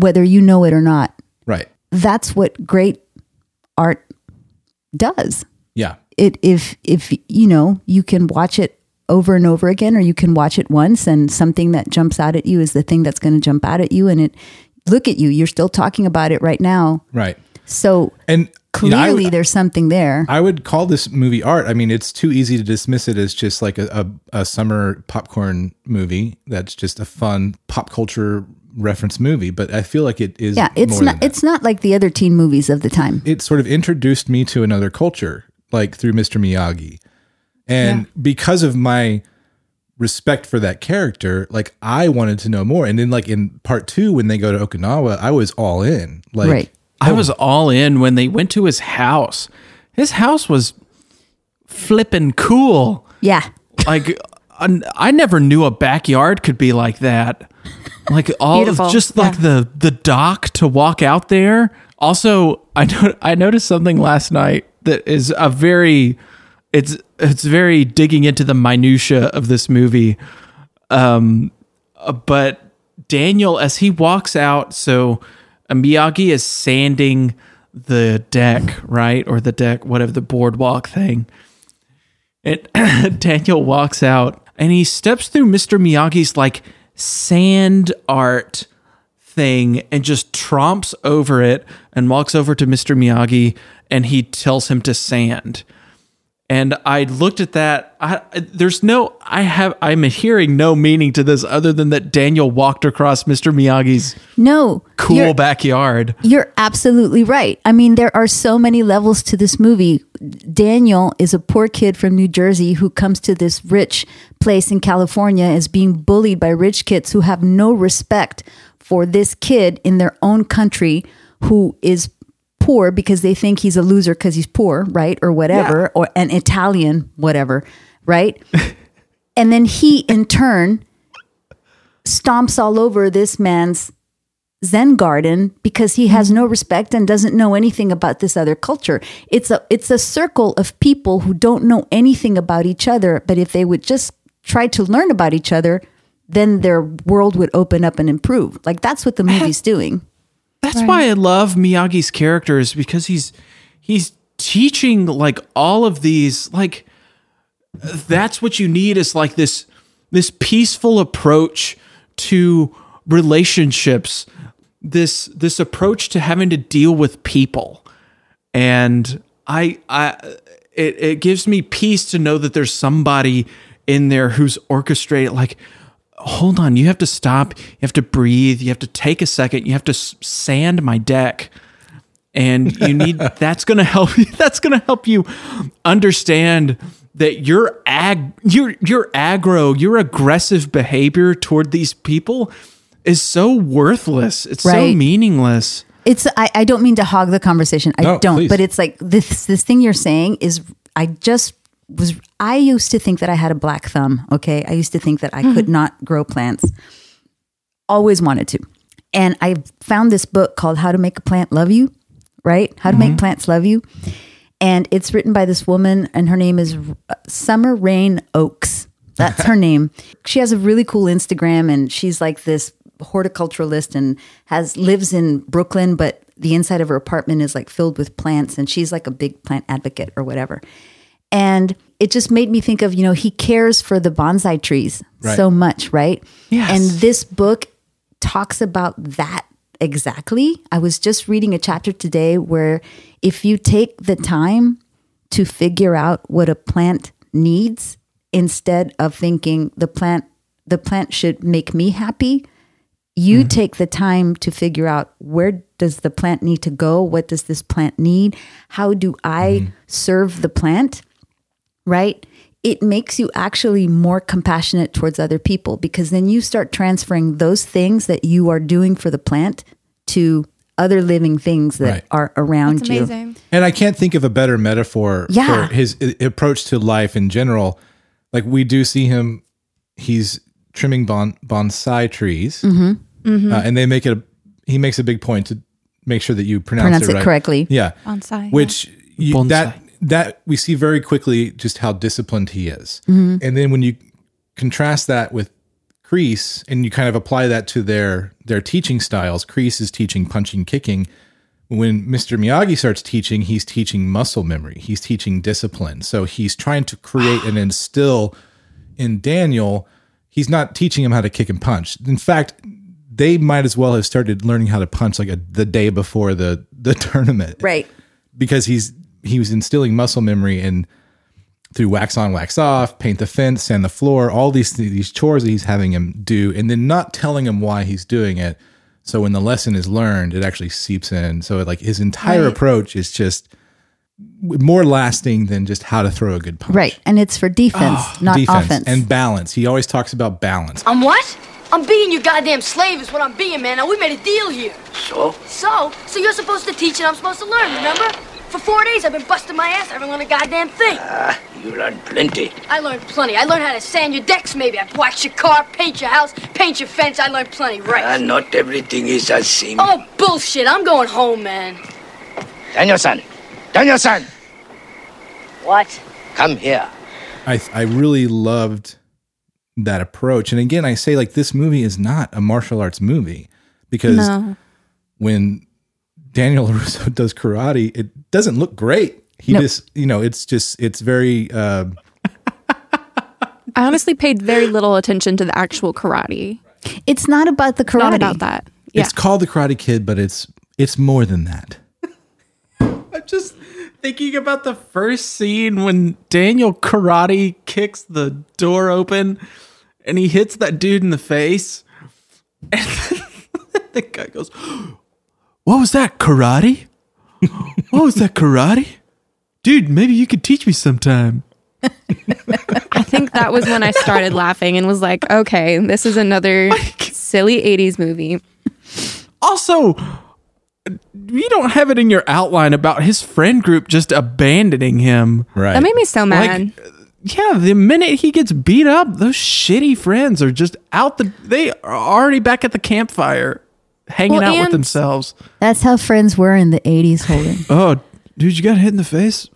whether you know it or not. Right. That's what great art does. Yeah. It if if you know, you can watch it over and over again or you can watch it once and something that jumps out at you is the thing that's going to jump out at you and it look at you, you're still talking about it right now. Right. So And you know, I clearly there's something there. I would call this movie art. I mean, it's too easy to dismiss it as just like a, a, a summer popcorn movie. That's just a fun pop culture reference movie. But I feel like it is. yeah, it's more not than that. it's not like the other teen movies of the time. it sort of introduced me to another culture, like through Mr. Miyagi. And because of my respect for that character, like I wanted to know more. And then like in part two, when they go to Okinawa, I was all in. Like Right. I oh. was all in when they went to his house. His house was flipping cool. Yeah. Like I, never knew a backyard could be like that. Like all of just like the the dock to walk out there. Also, I I noticed something last night that is a very it's it's very digging into the minutia of this movie. Um uh, but Daniel as he walks out so Miyagi is sanding the deck, right? Or the deck, whatever the boardwalk thing. And Daniel walks out and he steps through Mr. Miyagi's like sand art thing and just tromps over it and walks over to Mr. Miyagi and he tells him to sand. And I looked at that. I, there's no, I have, I'm hearing no meaning to this other than that Daniel walked across Mr. Miyagi's No. cool you're- backyard. You're absolutely right. I mean, there are so many levels to this movie. Daniel is a poor kid from New Jersey who comes to this rich place in California as being bullied by rich kids who have no respect for this kid in their own country who is poor because they think he's a loser because he's poor, right? Or whatever, or an Italian, whatever, right? and then he in turn stomps all over this man's Zen garden because he has no respect and doesn't know anything about this other culture. It's a it's a circle of people who don't know anything about each other, but if they would just try to learn about each other, then their world would open up and improve. Like that's what the movie's doing. That's why I love Miyagi's characters because he's he's teaching like all of these like that's what you need is like this this peaceful approach to relationships this this approach to having to deal with people. And i i it, it gives me peace to know that there's somebody in there who's orchestrated like hold on you have to stop you have to breathe you have to take a second you have to sand my deck and you need that's going to help you that's going to help you understand that your ag your your aggro your aggressive behavior toward these people is so worthless it's so meaningless It's I, I don't mean to hog the conversation. I No, don't, please. but it's like this this thing you're saying is I just was I used to think that I had a black thumb, okay? I used to think that I could not grow plants. Always wanted to. And I found this book called How to Make a Plant Love You, right? How to Make Plants Love You. And it's written by this woman and her name is uh, Summer Rayne Oakes. That's her name. She has a really cool Instagram and she's like this horticulturalist and has lives in Brooklyn, but the inside of her apartment is like filled with plants and she's like a big plant advocate or whatever. And it just made me think of, you know, he cares for the bonsai trees Right. so much, right? Yes. And this book talks about that exactly. I was just reading a chapter today where if you take the time to figure out what a plant needs instead of thinking the plant the plant should make me happy, you mm-hmm. take the time to figure out where does the plant need to go? What does this plant need? How do I mm-hmm. serve the plant? Right? It makes you actually more compassionate towards other people because then you start transferring those things that you are doing for the plant to other living things that Right. are around It's you. And I can't think of a better metaphor Yeah. for his approach to life in general. Like we do see him, he's trimming bon, bonsai trees, Mm-hmm. Uh, and they make it. A, he makes a big point to make sure that you pronounce, Pronounce it, it right. correctly. Yeah, Bonsai, yeah. Which you, Bonsai. that that we see very quickly just how disciplined he is, Mm-hmm. and then when you contrast that with Kreese and you kind of apply that to their their teaching styles. Kreese is teaching punching, kicking when Mr. Miyagi starts teaching, he's teaching muscle memory. He's teaching discipline. So he's trying to create and instill in Daniel. He's not teaching him how to kick and punch. In fact, they might as well have started learning how to punch like a, the day before the the tournament, Right. Because he's he was instilling muscle memory and through wax on, wax off, paint the fence, sand the floor, all these these chores that he's having him do, and then not telling him why he's doing it. So when the lesson is learned, it actually seeps in. So like his entire Right. approach is just more lasting than just how to throw a good punch. Right. And it's for defense, ah, not Defense offense. and balance. He always talks about balance. I'm what? I'm being your goddamn slave is what I'm being, man. Now we made a deal here. So? So, so you're supposed to teach and I'm supposed to learn, remember? For four days I've been busting my ass. I haven't learned a goddamn thing. Ah, you learned plenty. I learned plenty. I learned how to sand your decks, maybe. I wax your car, paint your house, paint your fence. I learned plenty, Ah, right? not everything is as seems. Oh, bullshit. I'm going home, man. Daniel-san! Daniel-san! What? Come here. I I really loved that approach. And again, I say like this movie is not a martial arts movie because No. when Daniel LaRusso does karate, it doesn't look great. He Nope. just, you know, it's just, it's very, uh, I honestly paid very little attention to the actual karate. it's not about the karate. Not about that. Yeah. it's called the Karate Kid, but it's, it's more than that. I'm just thinking about the first scene when Daniel karate kicks the door open and he hits that dude in the face. And the guy goes, What was that, karate? Oh, what was that, karate? Dude, maybe you could teach me sometime. I think that was when I started laughing and was like, okay, this is another silly 80s movie. Also, you don't have it in your outline about his friend group just abandoning him. Right. That made me so mad. Like, yeah, the minute he gets beat up, those shitty friends are just out the. They are already back at the campfire, hanging Well, out with themselves. That's how friends were in the 80s, Holden. Oh, dude, you got hit in the face.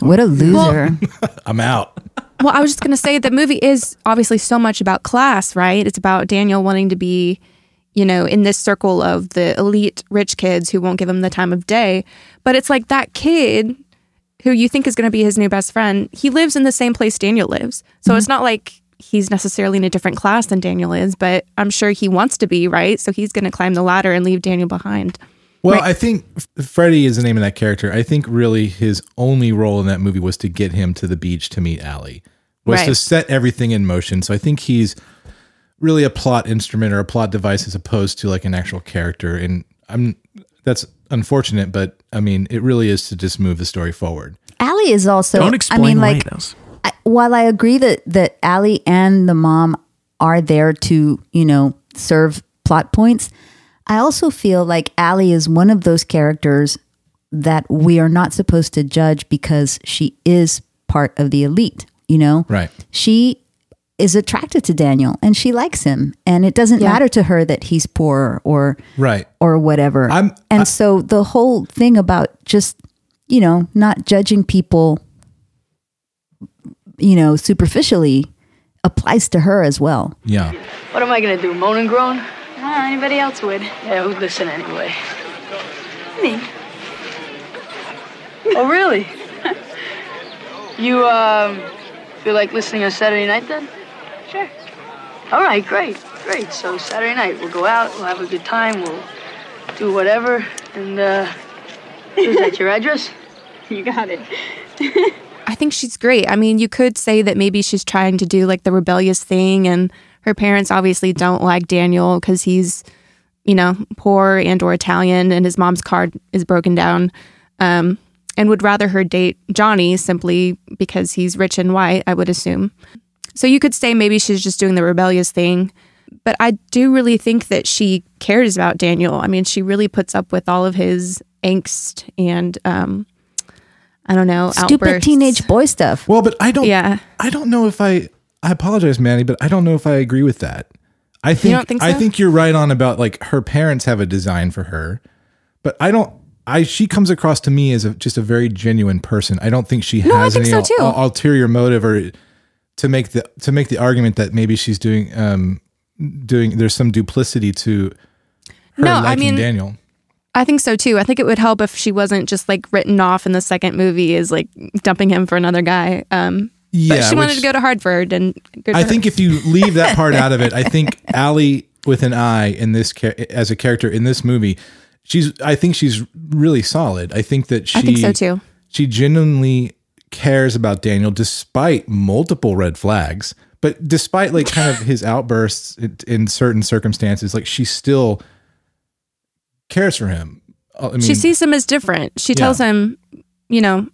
What a loser. I'm out. Well, I was just going to say the movie is obviously so much about class, right? It's about Daniel wanting to be, you know, in this circle of the elite rich kids who won't give him the time of day. But it's like that kid who you think is going to be his new best friend, he lives in the same place Daniel lives. So mm-hmm. it's not like he's necessarily in a different class than Daniel is, but I'm sure he wants to be, right? So he's going to climb the ladder and leave Daniel behind. Well, I think F- Freddie is the name of that character. I think really his only role in that movie was to get him to the beach to meet Ali, was to set everything in motion. So I think he's really a plot instrument or a plot device as opposed to like an actual character. And I'm that's unfortunate, but I mean, it really is to just move the story forward. Ali is also. Don't I explain mean, away like, those. I, while I agree that that Ali and the mom are there to you know serve plot points, I also feel like Ali is one of those characters that we are not supposed to judge because she is part of the elite. You know, Right. She is attracted to Daniel and she likes him, and it doesn't Yeah. matter to her that he's poor or Right. or whatever. I'm- and I- so the whole thing about just you know not judging people, you know, superficially applies to her as well. Yeah. What am I gonna do? Moan and groan? Well, anybody else would. Yeah, who'd listen anyway? Me. Oh, really? you um feel like listening on Saturday night then? Sure. All right, great, great. So Saturday night we'll go out, we'll have a good time, we'll do whatever, and uh, is that your address? You got it. I think she's great. I mean, you could say that maybe she's trying to do like the rebellious thing, and her parents obviously don't like Daniel because he's, you know, poor and or Italian, and his mom's car is broken down, um, and would rather her date Johnny simply because he's rich and white. I would assume. So you could say maybe she's just doing the rebellious thing. But I do really think that she cares about Daniel. I mean, she really puts up with all of his angst and um, I don't know, Stupid outbursts. teenage boy stuff. Well, but I don't. Yeah. I don't know if I. I apologize, Manny, but I don't know if I agree with that. I think. don't think I think you're right on about like her parents have a design for her, but I don't. I she comes across to me as a, just a very genuine person. I don't think she I has think any so, ul- too. ul- ulterior motive or to make the to make the argument that maybe she's doing um doing there's some duplicity to her No, I mean- Daniel. I think so too. I think it would help if she wasn't just like written off in the second movie as like dumping him for another guy. Um, but Yeah, she wanted to go to Hartford, and good I for think if you leave that part out of it, I think Ali with an I in this as a character in this movie, she's I think she's really solid. I think that she I think so too. She genuinely cares about Daniel despite multiple red flags, but despite like kind of his outbursts in, in certain circumstances, like she still cares for him. Uh, I mean, she sees him as different. She tells him, you know,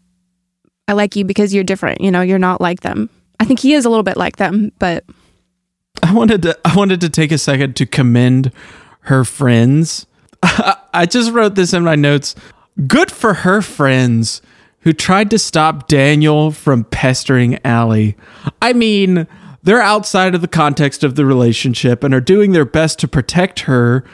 I like you because you're different. You know, you're not like them. I think he is a little bit like them, but I wanted to I wanted to take a second to commend her friends. I just wrote this in my notes. Good for her friends who tried to stop Daniel from pestering Ali. I mean, they're outside of the context of the relationship and are doing their best to protect her.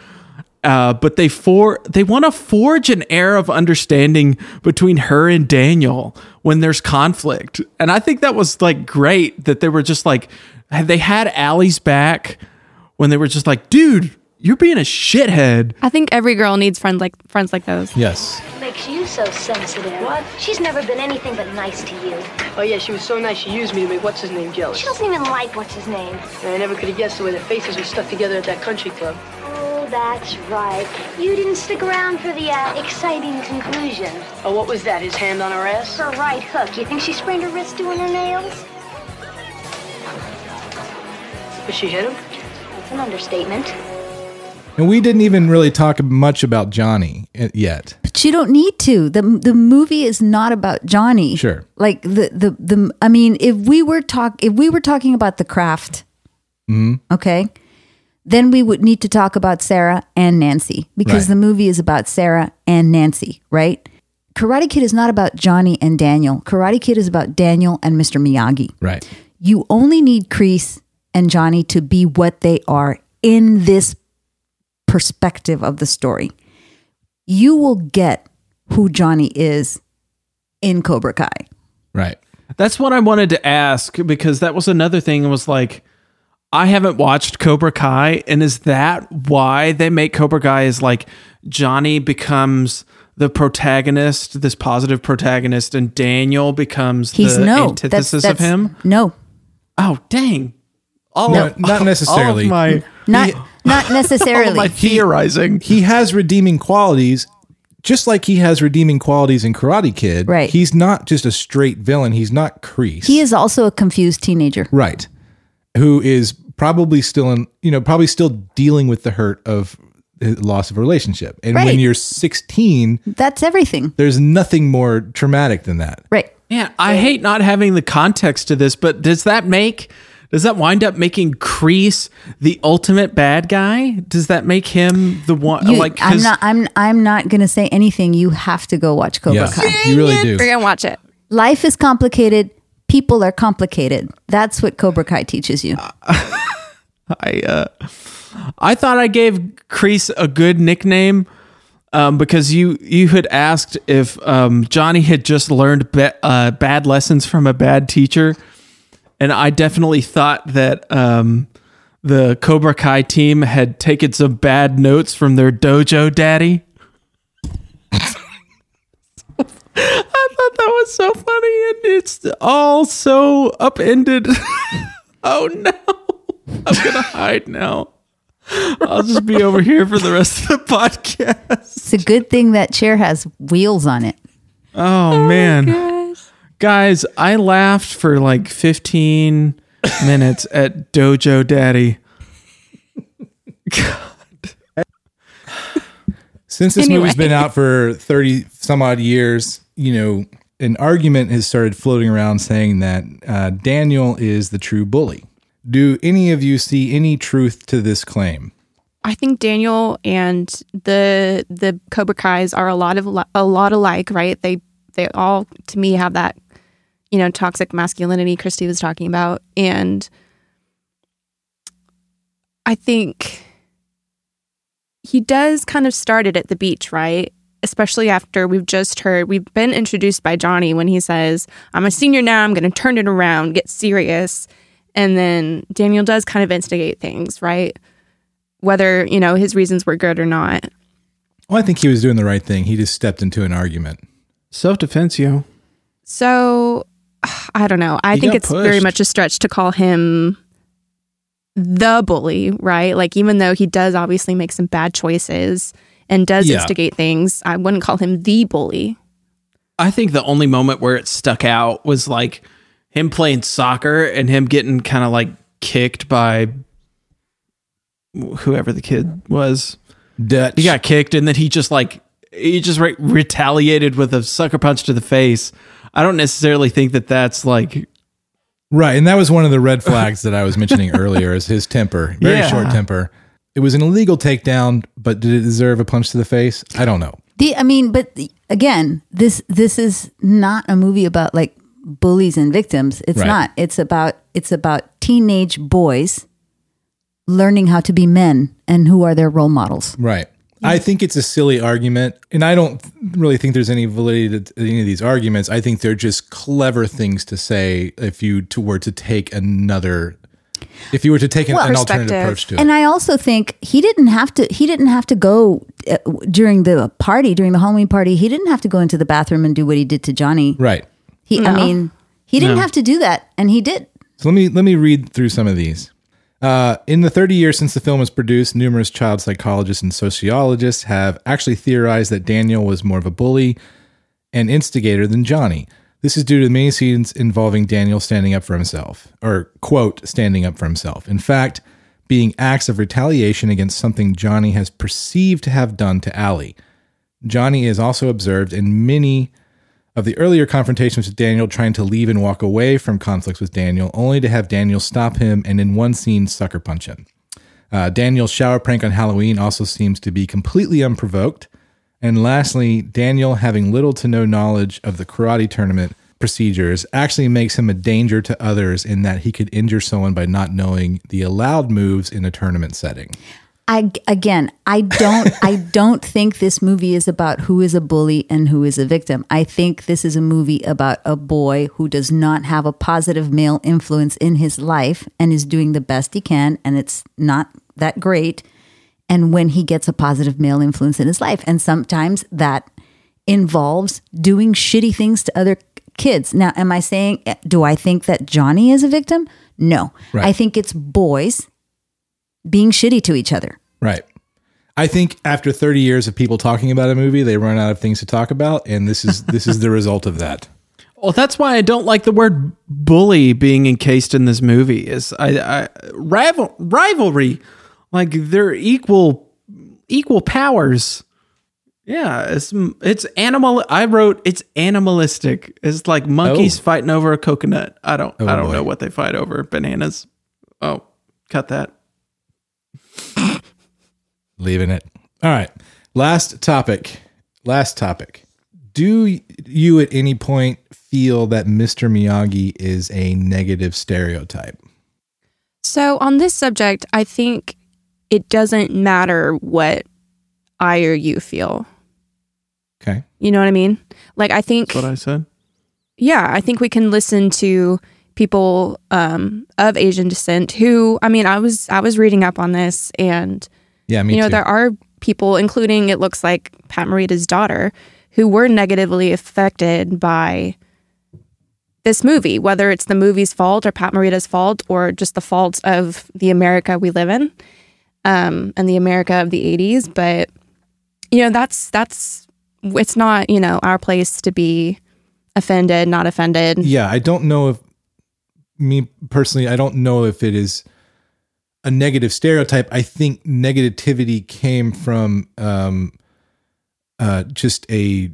Uh, but they for they want to forge an air of understanding between her and Daniel when there's conflict, and I think that was like great that they were just like they had Ali's back when they were just like, dude, you're being a shithead. I think every girl needs friends like friends like those. yes. Makes you so sensitive. What? She's never been anything but nice to you. Oh yeah, she was so nice. She used me to make what's his name jealous. She doesn't even like what's his name. I never could have guessed the way their faces were stuck together at that country club. That's right. You didn't stick around for the uh, exciting conclusion. Oh, what was that? His hand on her ass? Her right hook. You think she sprained her wrist doing her nails? But she hit him. It's an understatement. And we didn't even really talk much about Johnny uh, yet. But you don't need to. the The movie is not about Johnny. Sure. Like the the the. I mean, if we were talk, if we were talking about the craft, okay, then we would need to talk about Sarah and Nancy because Right. the movie is about Sarah and Nancy, right? Karate Kid is not about Johnny and Daniel. Karate Kid is about Daniel and Mr. Miyagi. Right. You only need Kreese and Johnny to be what they are in this perspective of the story. You will get who Johnny is in Cobra Kai. Right. That's what I wanted to ask because that was another thing. It was like, I haven't watched Cobra Kai, and is that why they make Cobra Kai? Is like Johnny becomes the protagonist, this positive protagonist, and Daniel becomes He's the no antithesis that's, of him. No, Oh, dang! All No, of, not necessarily. All of my, not not all of necessarily. my theorizing. he has redeeming qualities just like he has redeeming qualities in karate kid Right. he's not just a straight villain he's not Kreese he is also a confused teenager. right who is probably still in you know probably still dealing with the hurt of the loss of a relationship and when you're 16 That's everything. there's nothing more traumatic than that Right. Yeah, I hate not having the context to this, but does that make does that wind up making Kreese the ultimate bad guy? Does that make him the one You, like I'm not. I'm. I'm not going to say anything. You have to go watch Cobra yeah Kai. you really do We're gonna watch it. Life is complicated. People are complicated. That's what Cobra Kai teaches you. I uh, I thought I gave Kreese a good nickname um, because you you had asked if um, Johnny had just learned ba- uh, bad lessons from a bad teacher, and I definitely thought that um, the Cobra Kai team had taken some bad notes from their dojo daddy. I thought that was so funny, and it's all so upended. oh no, I'm gonna hide now. I'll just be over here for the rest of the podcast. It's a good thing that chair has wheels on it. Oh, oh man. Guys, I laughed for like 15 minutes at Dojo Daddy. God. Since this Anyway. movie's been out for 30 some odd years, you know, an argument has started floating around saying that uh, Daniel is the true bully. Do any of you see any truth to this claim? I think Daniel and the the Cobra Kai's are a lot of a lot alike, right? They they all to me have that you know toxic masculinity Christie was talking about, and I think he does kind of start it at the beach, right? Especially after we've just heard we've been introduced by Johnny when he says, "I'm a senior now. I'm going to turn it around, get serious," and then Daniel does kind of instigate things, right? whether you know his reasons were good or not. Well, I think he was doing the right thing. He just stepped into an argument. Self defense, yo. So I don't know. I He think got it's very much a stretch to call him the bully, right? Like even though he does obviously make some bad choices and does Yeah. instigate things, I wouldn't call him the bully. I think the only moment where it stuck out was like him playing soccer and him getting kind of like kicked by whoever the kid was. Dutch. He got kicked and then he just like he just re- retaliated with a sucker punch to the face. I don't necessarily think that that's like Right, and that was one of the red flags that I was mentioning earlier is his temper. Very Yeah. short temper. It was an illegal takedown, but did it deserve a punch to the face? I don't know. The, I mean, but the- again, this this is not a movie about like bullies and victims. It's Right. not. It's about it's about teenage boys learning how to be men and who are their role models. Right. I think it's a silly argument, and I don't really think there's any validity to any of these arguments. I think they're just clever things to say if you to, were to take another, if you were to take an, Well, an alternative perspective. approach to it. And I also think he didn't have to. He didn't have to go uh, during the party during the Halloween party. He didn't have to go into the bathroom and do what he did to Johnny. right. He, I mean, he didn't have to do that, and he did. So let me let me read through some of these. Uh, in the 30 years since the film was produced, numerous child psychologists and sociologists have actually theorized that Daniel was more of a bully and instigator than Johnny. This is due to many scenes involving Daniel standing up for himself, or quote, standing up for himself. In fact, being acts of retaliation against something Johnny has perceived to have done to Allie. Johnny is also observed in many of the earlier confrontations with Daniel trying to leave and walk away from conflicts with Daniel, only to have Daniel stop him and in one scene sucker punch him. Uh, Daniel's shower prank on Halloween also seems to be completely unprovoked. And lastly, Daniel having little to no knowledge of the karate tournament procedures actually makes him a danger to others in that he could injure someone by not knowing the allowed moves in a tournament setting. I again, I don't I don't think this movie is about who is a bully and who is a victim. I think this is a movie about a boy who does not have a positive male influence in his life and is doing the best he can and it's not that great and when he gets a positive male influence in his life and sometimes that involves doing shitty things to other kids. Now, am I saying do I think that Johnny is a victim? No. Right. I think it's boys being shitty to each other. Right. I think after 30 years of people talking about a movie, they run out of things to talk about, and this is this is the result of that. Well, that's why I don't like the word bully being encased in this movie. Is I, I rival rivalry, like they're equal equal powers. Yeah, it's it's animal. I wrote it's animalistic. It's like monkeys Oh. fighting over a coconut. I don't oh, I don't boy. know what they fight over. Bananas. Oh, cut that. Leaving it. All right. Last topic. Last topic. do you at any point feel that Mr. Miyagi is a negative stereotype? So, on this subject, I think it doesn't matter what I or you feel. Okay. You know what I mean? Like, I think, That's what I said. yeah, I think we can listen to people um, of Asian descent who, I mean, I was I was reading up on this, and Yeah, me you know, too. there are people, including it looks like Pat Morita's daughter, who were negatively affected by this movie, whether it's the movie's fault or Pat Morita's fault or just the fault of the America we live in um, and the America of the 80s. But, you know, that's, that's, it's not, you know, our place to be offended, not offended. yeah, I don't know if me personally, I don't know if it is a negative stereotype. I think negativity came from um, uh, just a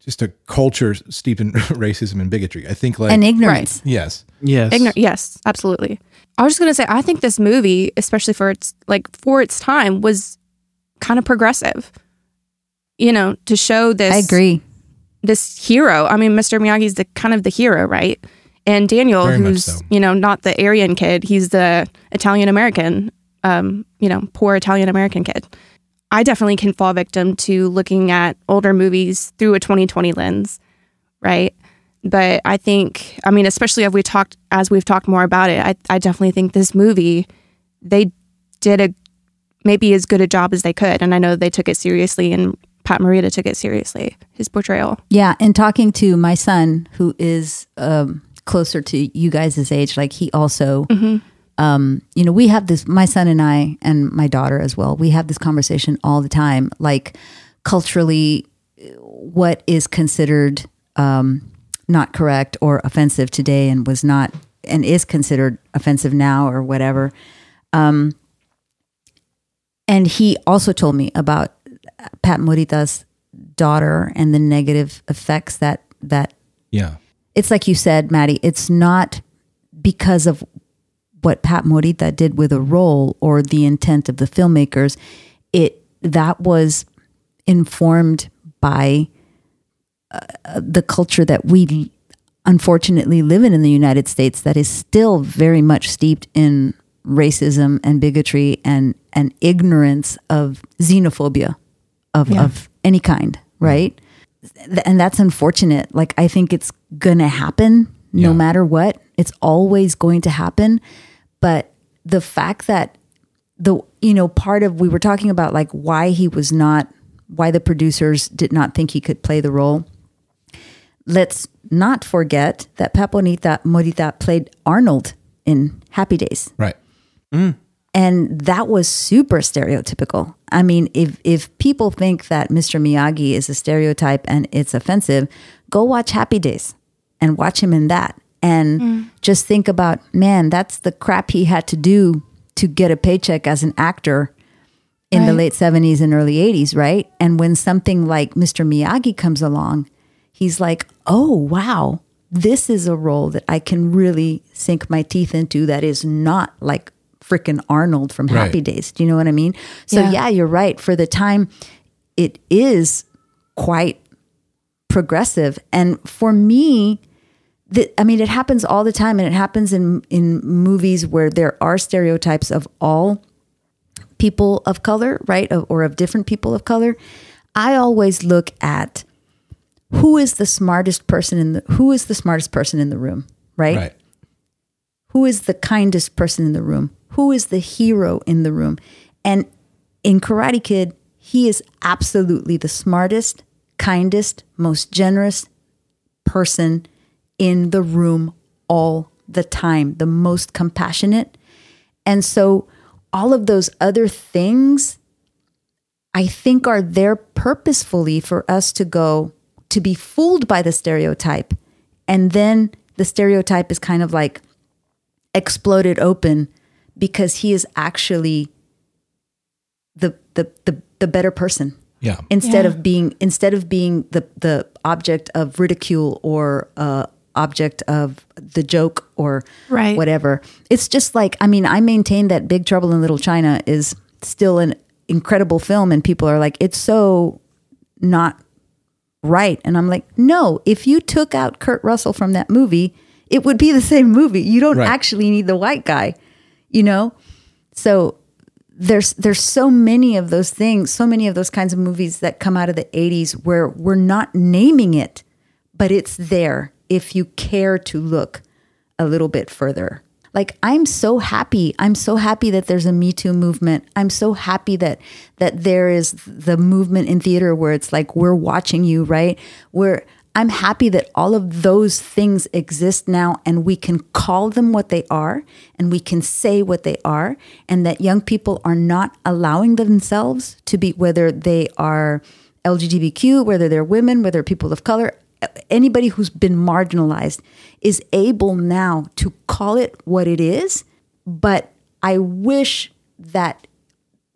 just a culture steeped in racism and bigotry. I think like and ignorance. yes, Yes. Ignorant. Yes, absolutely. I was just gonna say, I think this movie, especially for its like for its time, was kind of progressive. You know, to show this. I agree. This hero. I mean, Mr. Miyagi's the kind of the hero, right? And Daniel, Very who's so. you know not the Aryan kid, he's the Italian American, um, you know, poor Italian American kid. I definitely can fall victim to looking at older movies through a 2020 lens, right? But I think, I mean, especially as we talked, as we've talked more about it, I, I definitely think this movie, they did a maybe as good a job as they could, and I know they took it seriously, and Pat Morita took it seriously, his portrayal. Yeah, and talking to my son, who is um, closer to you guys' age, like he also, um, you know, we have this. My son and I, and my daughter as well, we have this conversation all the time. Like culturally, what is considered um, not correct or offensive today, and was not, and is considered offensive now, or whatever. Um, and he also told me about Pat Morita's daughter and the negative effects that that yeah, it's like you said, Maddie, it's not because of what Pat Morita did with a role or the intent of the filmmakers. It that was informed by uh, the culture that we unfortunately live in in the United States that is still very much steeped in racism and bigotry and and ignorance of xenophobia of of any kind, right? And that's unfortunate. Like I think it's gonna happen no Yeah. matter what. It's always going to happen. But the fact that the you know part of we were talking about like why he was not why the producers did not think he could play the role. Let's not forget that Paponita Morita played Arnold in Happy Days right. Mm. and that was super stereotypical. I mean, if if people think that Mr. Miyagi is a stereotype and it's offensive, go watch Happy Days and watch him in that and mm. just think about, man, that's the crap he had to do to get a paycheck as an actor in the late 70s and early 80s, right? And when something like Mr. Miyagi comes along, he's like, "Oh, wow. This is a role that I can really sink my teeth into that is not like freaking Arnold from Happy Right. Days." Do you know what I mean? So Yeah. yeah, you're right. For the time it is quite progressive and for me the, I mean, it happens all the time, and it happens in in movies where there are stereotypes of all people of color, right, of, or of different people of color. I always look at who is the smartest person in the who is the smartest person in the room, right? Right. Who is the kindest person in the room? Who is the hero in the room? And in Karate Kid, he is absolutely the smartest, kindest, most generous person in the room all the time, the most compassionate. And so all of those other things I think are there purposefully for us to go to be fooled by the stereotype. And then the stereotype is kind of like exploded open because he is actually the the the, the better person Yeah. instead of being instead of being the the object of ridicule or uh object of the joke or Right. whatever it's just like i mean i maintain that big trouble in little china is still an incredible film and people are like it's so not right. And I'm like, no, if you took out Kurt Russell from that movie, it would be the same movie. You don't Right. actually need the white guy, you know? So there's there's so many of those things, so many of those kinds of movies that come out of the 80s where we're not naming it, but it's there if you care to look a little bit further. Like I'm so happy. I'm so happy that there's a Me Too movement. I'm so happy that that there is the movement in theater where it's like we're watching you, right? Where I'm happy that all of those things exist now and we can call them what they are and we can say what they are and that young people are not allowing themselves to be whether they are LGBTQ, whether they're women, whether people of color, anybody who's been marginalized is able now to call it what it is. But I wish that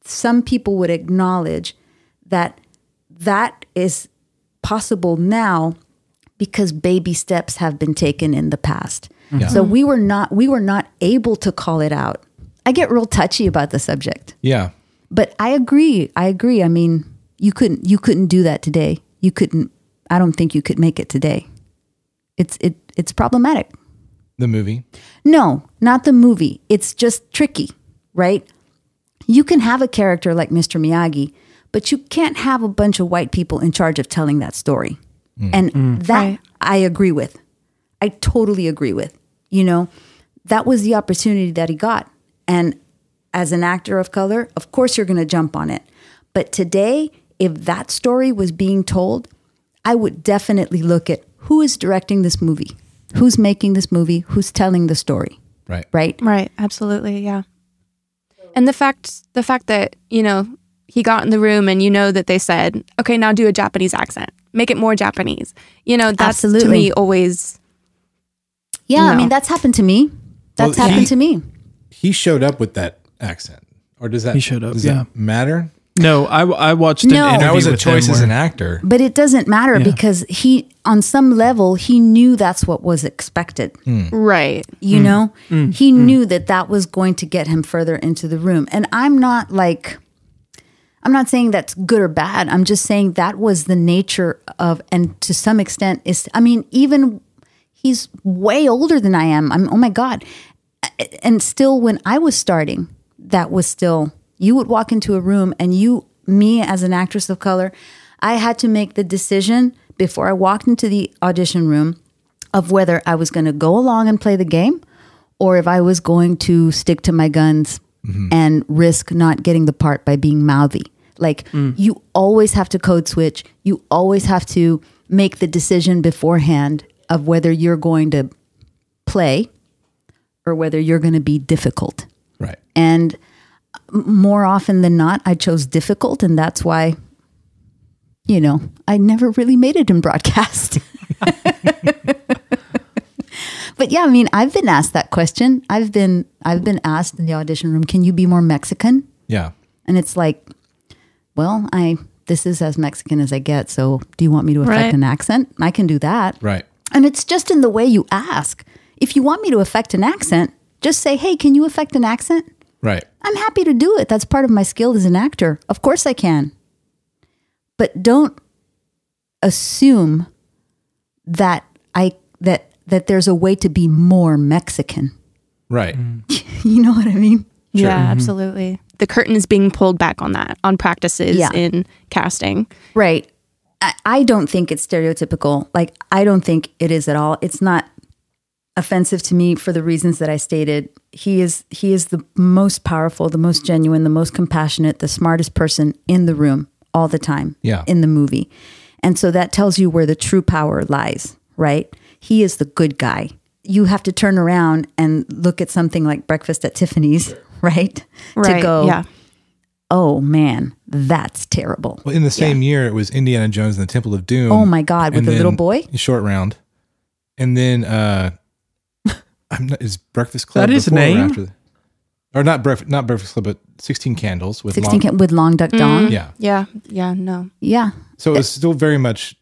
some people would acknowledge that that is possible now because baby steps have been taken in the past. Yeah. So we were not we were not able to call it out. I get real touchy about the subject. Yeah. But I agree. I agree. I mean, you couldn't you couldn't do that today. You couldn't I don't think you could make it today. It's it it's problematic. The movie. No, not the movie. It's just tricky, right? You can have a character like Mr. Miyagi, but you can't have a bunch of white people in charge of telling that story. Mm. And mm. that Right. I agree with. I totally agree with. You know, that was the opportunity that he got. And as an actor of color, of course you're going to jump on it. But today, if that story was being told, I would definitely look at who is directing this movie, who's making this movie, who's telling the story, Right. right? Right, absolutely, yeah. And the fact the fact that, you know, he got in the room and you know that they said, "Okay, now do a Japanese accent. Make it more Japanese." You know, that's to Absolutely. me always Yeah, I mean that's happened to me. That's Well, happened he- to me. He showed up with that accent. Or does that He showed up, Does yeah. that matter? No, I, I watched an No. interview That was a with him choice as where- an actor. But it doesn't matter Yeah. because he on some level he knew that's what was expected. Hmm. right. You hmm. know? Hmm. he knew that that was going to get him further into the room. And I'm not like I'm not saying that's good or bad. I'm just saying that was the nature of and to some extent is I mean even he's way older than I am. I'm oh my god. and still when I was starting, that was still you would walk into a room and you me as an actress of color, I had to make the decision before I walked into the audition room of whether I was going to go along and play the game or if I was going to stick to my guns mm-hmm. and risk not getting the part by being mouthy. Like mm. you always have to code switch. You always have to make the decision beforehand of whether you're going to play or whether you're going to be difficult. Right. And more often than not, I chose difficult. And that's why, you know, I never really made it in broadcast. but yeah, I mean, I've been asked that question. I've been, I've been asked in the audition room, can you be more Mexican? Yeah. And it's like, well, I, this is as Mexican as I get. So do you want me to affect Right. an accent? I can do that. Right. And it's just in the way you ask. If you want me to affect an accent, just say, hey, can you affect an accent? Right. I'm happy to do it. That's part of my skill as an actor. Of course I can. But don't assume that I that that there's a way to be more Mexican. Right. Mm. You know what I mean? Yeah, mm-hmm. absolutely. The curtain is being pulled back on that, on practices Yeah. in casting. Right. I, I don't think it's stereotypical. Like I don't think it is at all. It's not offensive to me for the reasons that I stated. He is he is the most powerful, the most genuine, the most compassionate, the smartest person in the room all the time. Yeah. In the movie. And so that tells you where the true power lies, right? He is the good guy. You have to turn around and look at something like Breakfast at Tiffany's, right? Right. To go, Yeah. oh man, that's terrible. Well, in the same year, it was Indiana Jones and the Temple of Doom. Oh my God, with and the little boy? Short round. And then uh I'm not, is Breakfast Club That his before or name? after the- or not breakfast not Breakfast Club, but Sixteen Candles with 16 long, ca- with long duck mm. dong. Yeah. Yeah. Yeah. No. Yeah. So it's still very much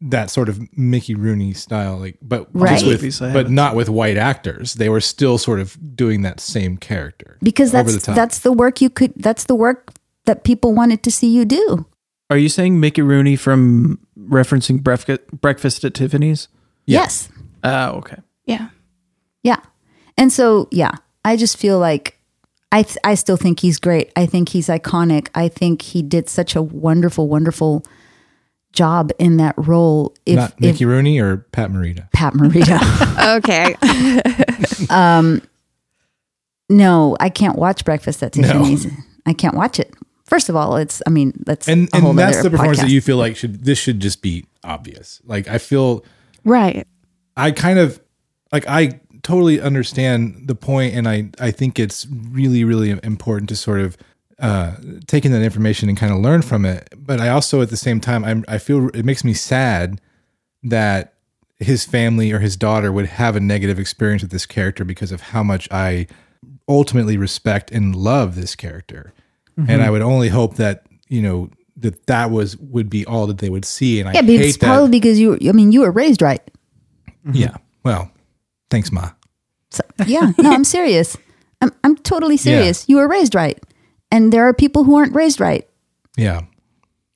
that sort of Mickey Rooney style, like but Right. just Movies I with, but haven't not with white actors. They were still sort of doing that same character Because over the that's top. that's the work you could that's the work that people wanted to see you do. Are you saying Mickey Rooney from referencing breakfast breakfast at Tiffany's? Yes. Oh, okay. Yeah. Yeah. And so, yeah, I just feel like I th- I still think he's great. I think he's iconic. I think he did such a wonderful, wonderful job in that role. If, Not if Rooney or Pat Morita. Pat Morita. Okay. Um, no, I can't watch Breakfast at Tiffany's. I can't watch it. First of all, it's I mean that's And a whole and that's the performance that you feel like should this should just be obvious. Like I feel right. I kind of like I totally understand the point and I I think it's really really important to sort of uh take in that information and kind of learn from it. But I also at the same time I'm I feel it makes me sad that his family or his daughter would have a negative experience with this character because of how much I ultimately respect and love this character. And I would only hope that, you know, that that was would be all that they would see and I yeah, but hate it's that probably because you. I mean, you were raised right. yeah. Well, thanks, Ma. So, yeah, no, I'm serious. I'm I'm totally serious. You were raised right, and there are people who aren't raised right. Yeah.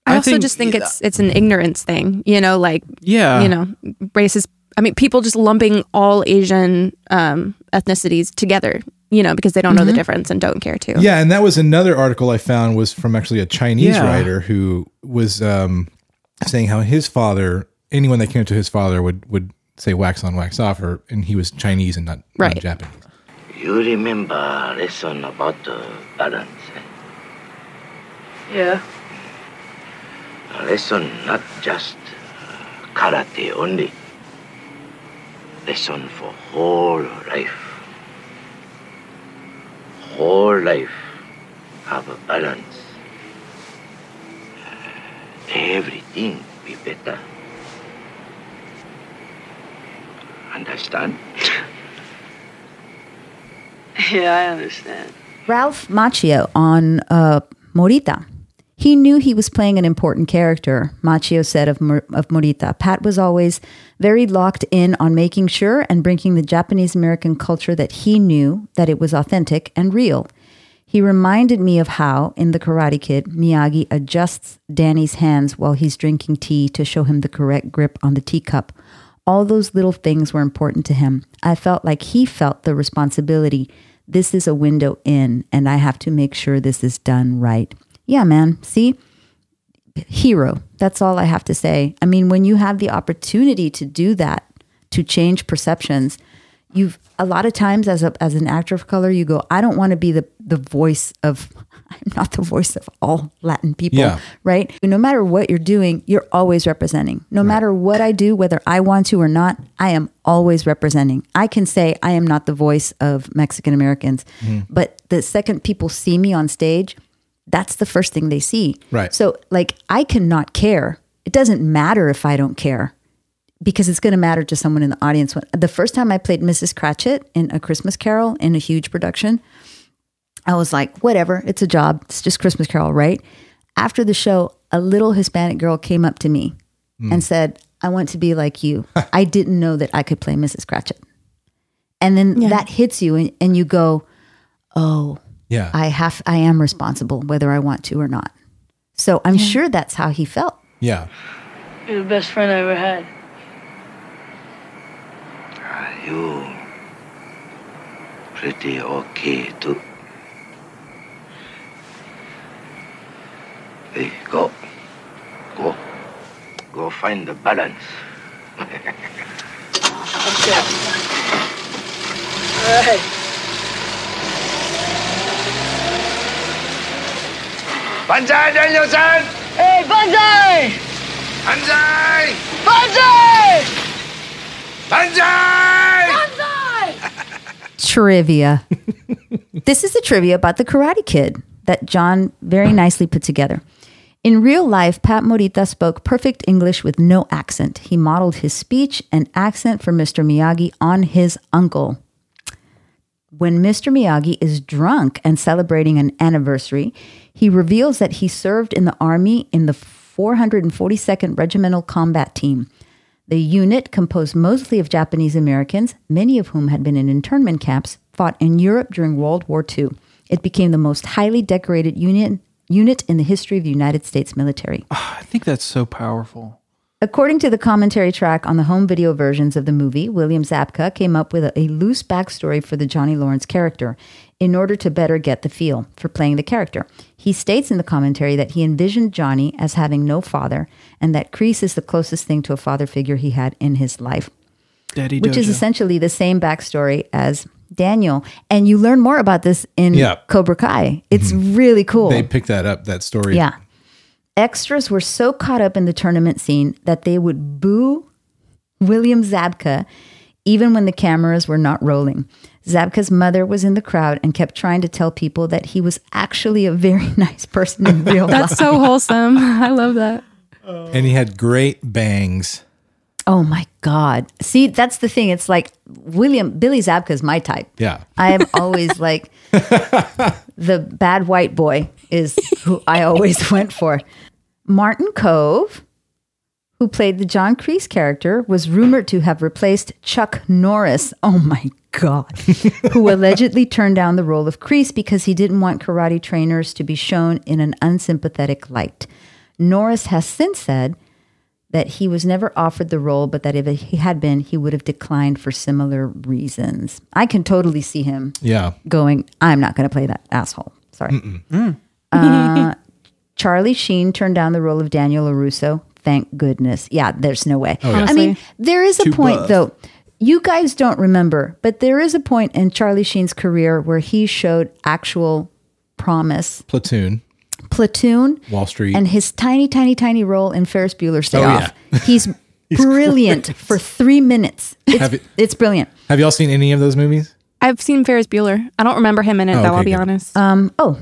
I, I also think- just think it's it's an ignorance thing, you know, like Yeah. you know, racist. I mean, people just lumping all Asian um, ethnicities together, you know, because they don't know the difference and don't care to. Yeah, and that was another article I found was from actually a Chinese Yeah. writer who was um, saying how his father, anyone that came to his father would would say wax on, wax off, or and he was Chinese and not, not Japanese. You remember a lesson about uh, balance? eh? Yeah. A lesson not just uh, karate only. Lesson for whole life. Whole life have a balance. Everything be better. Understand? Yeah, I understand. Ralph Macchio on uh, Morita. He knew he was playing an important character, Macchio said of, Mor- of Morita. Pat was always very locked in on making sure and bringing the Japanese American culture that he knew that it was authentic and real. He reminded me of how, in The Karate Kid, Miyagi adjusts Danny's hands while he's drinking tea to show him the correct grip on the teacup. All those little things were important to him. I felt like he felt the responsibility. This is a window in, and I have to make sure this is done right. Yeah, man. See? Hero. That's all I have to say. I mean, when you have the opportunity to do that, to change perceptions, you've a lot of times as a as an actor of color, you go, I don't want to be the the voice of I'm not the voice of all Latin people. Yeah. Right? No matter what you're doing, you're always representing. No matter what I do, whether I want to or not, I am always representing. I can say I am not the voice of Mexican Americans, mm-hmm. but the second people see me on stage, that's the first thing they see. Right. So, like, I cannot care. It doesn't matter if I don't care because it's going to matter to someone in the audience. The first time I played Mrs. Cratchit in A Christmas Carol in a huge production, I was like, whatever, it's a job. It's just Christmas Carol, right? After the show, a little Hispanic girl came up to me hmm. and said, I want to be like you. I didn't know that I could play Mrs. Cratchit. And then that hits you and, and you go, oh, Yeah. I have, I am responsible whether I want to or not. So I'm sure that's how he felt. yeah. You're the best friend I ever had. Are you pretty okay too. Hey, go. Go. Go find the balance. Okay. All right. Banzai, Daniel-san! Hey, Banzai! Banzai! Banzai! Banzai! Trivia. this is the trivia about the Karate Kid that John very nicely put together. In real life, Pat Morita spoke perfect English with no accent. He modeled his speech and accent for Mr. Miyagi on his uncle. When Mr. Miyagi is drunk and celebrating an anniversary, he reveals that he served in the army in the 442nd Regimental Combat Team. The unit, composed mostly of Japanese Americans, many of whom had been in internment camps, fought in Europe during World War II. It became the most highly decorated unit, unit in the history of the United States military. Ah, I think that's so powerful. According to the commentary track on the home video versions of the movie, William Zabka came up with a, a loose backstory for the Johnny Lawrence character in order to better get the feel for playing the character. He states in the commentary that he envisioned Johnny as having no father and that Kreese is the closest thing to a father figure he had in his life, Daddy which is essentially the same backstory as Daniel. And you learn more about this in Yeah. Cobra Kai. It's mm-hmm. really cool. They picked that up, that story. Yeah. Extras were so caught up in the tournament scene that they would boo William Zabka even when the cameras were not rolling. Zabka's mother was in the crowd and kept trying to tell people that he was actually a very nice person in real life. That's so wholesome. I love that. And he had great bangs. Oh my God. See, that's the thing. It's like William, Billy Zabka is my type. Yeah. I am always like the bad white boy is who I always went for. Martin Kove, who played the John Kreese character, was rumored to have replaced Chuck Norris. Oh my God. who allegedly turned down the role of Kreese because he didn't want karate trainers to be shown in an unsympathetic light. Norris has since said that he was never offered the role, but that if he had been, he would have declined for similar reasons. I can totally see him Yeah. going, I'm not going to play that asshole. Sorry. Uh, Charlie Sheen turned down the role of Daniel LaRusso. Thank goodness. Yeah, there's no way. yeah. I mean, there is a Too point, buff. though. You guys don't remember, but there is a point in Charlie Sheen's career where he showed actual promise. Platoon, Platoon Wall Street. and his tiny, tiny, tiny role in Ferris Bueller's Day Oh, Off. yeah. He's, brilliant great. for three minutes. It's, Have it- it's brilliant. Have y'all seen any of those movies? I've seen Ferris Bueller. I don't remember him in it, Oh, though, okay, I'll be good. honest. Um, oh,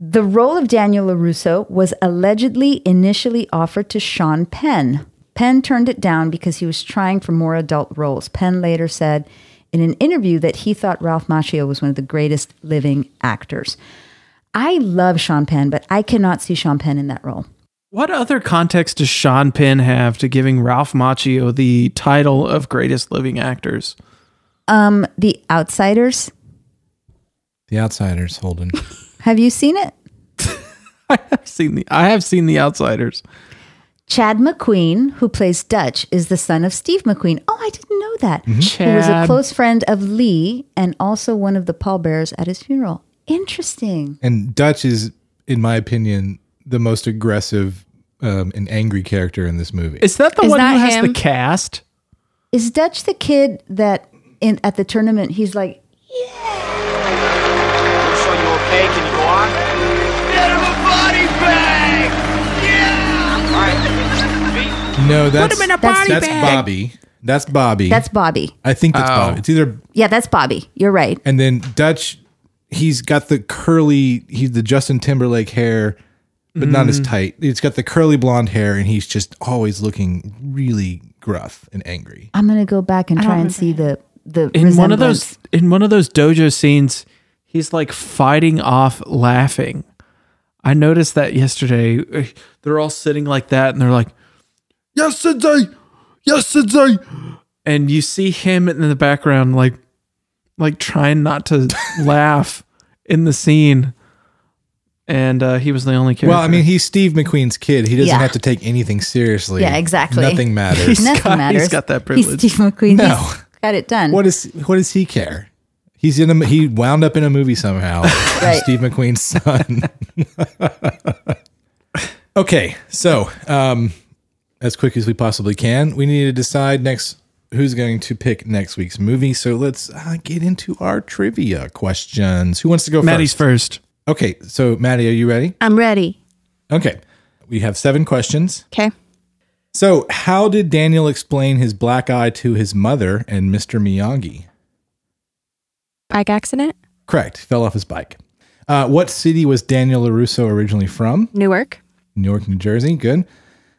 the role of Daniel LaRusso was allegedly initially offered to Sean Penn. Penn turned it down because he was trying for more adult roles. Penn later said in an interview that he thought Ralph Macchio was one of the greatest living actors. I love Sean Penn, but I cannot see Sean Penn in that role. What other context does Sean Penn have to giving Ralph Macchio the title of greatest living actors? Um, The Outsiders. The Outsiders, Holden. Have you seen it? I've seen the I have seen The Outsiders. Chad McQueen, who plays Dutch, is the son of Steve McQueen. Oh, I didn't know that. Who was a close friend of Lee and also one of the pallbearers at his funeral. Interesting. and Dutch is, in my opinion, the most aggressive um, and angry character in this movie. Is that the Is one that who has him? the cast? Is Dutch the kid that in at the tournament he's like, So you okay? Can you go on? Get him a body bag! Yeah! All right. no, that's him in a that's, body that's bag. Bobby. That's Bobby. that's Bobby. I think that's Oh. Bobby. It's either Yeah, that's Bobby. You're right. and then Dutch. He's got the curly. He's the Justin Timberlake hair, but not Mm. as tight. He's got the curly blonde hair, and he's just always looking really gruff and angry. I'm gonna go back and try and see the the In one of those in one of those dojo scenes, he's like fighting off laughing. I noticed that yesterday. They're all sitting like that and they're like, Yesterday, yesterday. And you see him in the background like like trying not to laugh in the scene. And uh, he was the only character. Well, I mean, he's Steve McQueen's kid. He doesn't Yeah. have to take anything seriously. Yeah, exactly. Nothing matters. Nothing got- matters. he's got that He's privilege. Steve McQueen. No. He's got it done. What is what does he care? He's in a he wound up in a movie somehow. Right. Steve McQueen's son. okay, so um, as quick as we possibly can, we need to decide next who's going to pick next week's movie. So let's uh, get into our trivia questions. Who wants to go Maddie's first? first. Okay, so Maddie, are you ready? I'm ready. Okay, we have seven questions. Okay. So, how did Daniel explain his black eye to his mother and Mr. Miyagi? Bike accident? Correct. Fell off his bike. Uh, what city was Daniel LaRusso originally from? Newark? Newark, New Jersey. Good.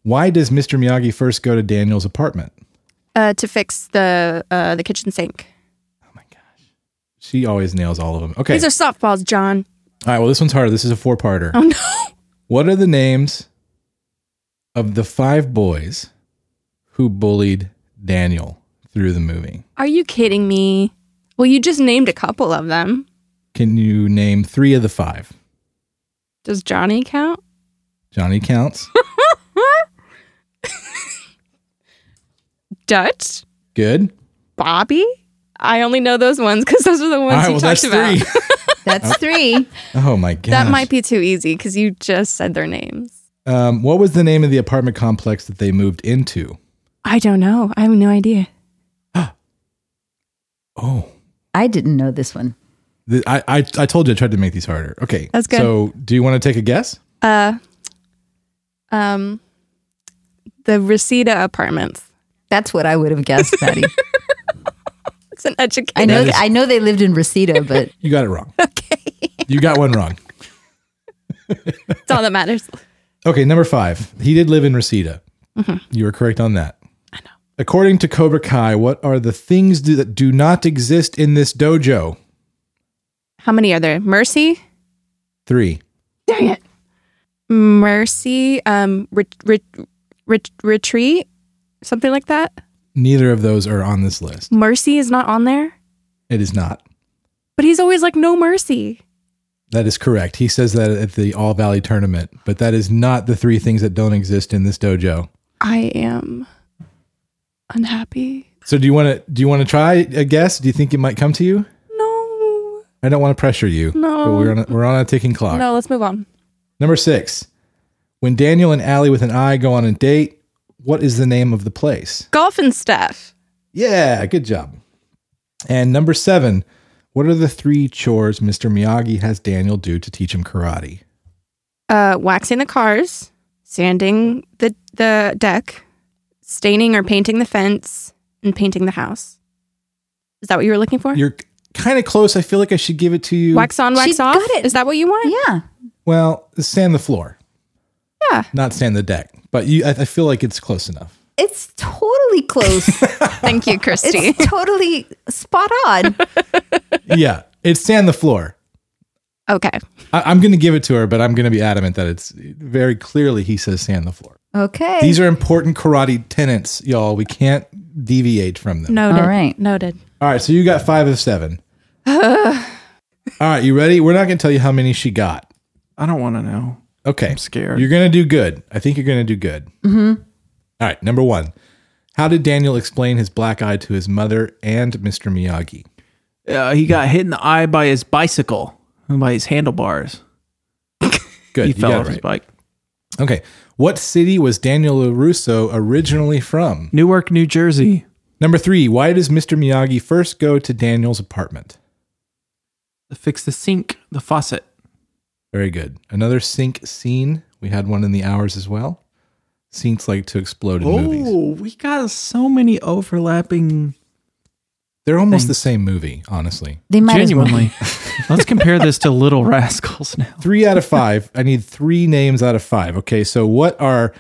Why does Mr. Miyagi first go to Daniel's apartment? Uh, to fix the uh, the kitchen sink. Oh my gosh, she always nails all of them. Okay. These are softballs, John. all right. Well, this one's harder. This is a four parter. Oh no. What are the names of the five boys who bullied Daniel through the movie? Are you kidding me? Well, you just named a couple of them. Can you name three of the five? Does Johnny count? Johnny counts. Dutch, Good. Bobby. I only know those ones because those are the ones All right, you well, talked that's about. three. That's three. oh my god. That might be too easy because you just said their names. Um, what was the name of the apartment complex that they moved into? I don't know. I have no idea. Oh, I didn't know this one. the, I, I I told you I tried to make these harder. Okay, That's good. So, do you want to take a guess? Uh, um, the Reseda Apartments. That's what I would have guessed, Patty. It's an education. I know. That is- I know they lived in Reseda, but You got it wrong. Okay. You got one wrong. it's all that matters. Okay, number five. He did live in Reseda. You were correct on that. I know. According to Cobra Kai, what are the things do, that do not exist in this dojo? How many are there? Mercy. Three. Dang it. Mercy. Um, ret- ret- ret- retreat. Something like that. Neither of those are on this list. Mercy is not on there, It is not. but he's always like, no mercy. That is correct. He says that at the All Valley tournament, but that is not the three things that don't exist in this dojo. I am unhappy. So do you want to do you want to try a guess? Do you think it might come to you? No. I don't want to pressure you. No. But we're on a, we're on a ticking clock. No, let's move on. Number 6. When Daniel and Ali with an eye go on a date, what is the name of the place? Golf and stuff. Yeah, good job. And number 7. What are the three chores Mr. Miyagi has Daniel do to teach him karate? Uh, waxing the cars, sanding the the deck, staining or painting the fence, and painting the house. Is that what you were looking for? You're kind of close. I feel like I should give it to you. wax on, wax She's off. got it. Is that what you want? yeah, Well, sand the floor, Yeah. not sand the deck. But you, I, I feel like it's close enough. it's totally close. Thank you, Christie. it's totally spot on. yeah, it's sand the floor. okay. I, I'm going to give it to her, but I'm going to be adamant that it's very clearly he says sand the floor. Okay. These are important karate tenets, y'all. We can't deviate from them. Noted. All right. Noted. All right, so you got five of seven. All right, you ready? We're not going to tell you how many she got. I don't want to know. Okay. I'm scared. You're going to do good. I think you're going to do good. Mm-hmm. All right, number one. How did Daniel explain his black eye to his mother and Mr. Miyagi? Uh, he got hit in the eye by his bicycle, and by his handlebars. Good. He fell off it his bike. Okay. What city was Daniel LaRusso originally from? Newark, New Jersey. Number three. Why does Mr. Miyagi first go to Daniel's apartment? To fix the sink, the faucet. Very good. Another sink scene. We had one in the hours as well. Scenes like to explode in movies. Oh, we got so many overlapping. They're almost Things. the same movie, honestly. they might as well. Genuinely. Let's compare this to Little Rascals now. Three out of five. I need three names out of five. Okay, so what are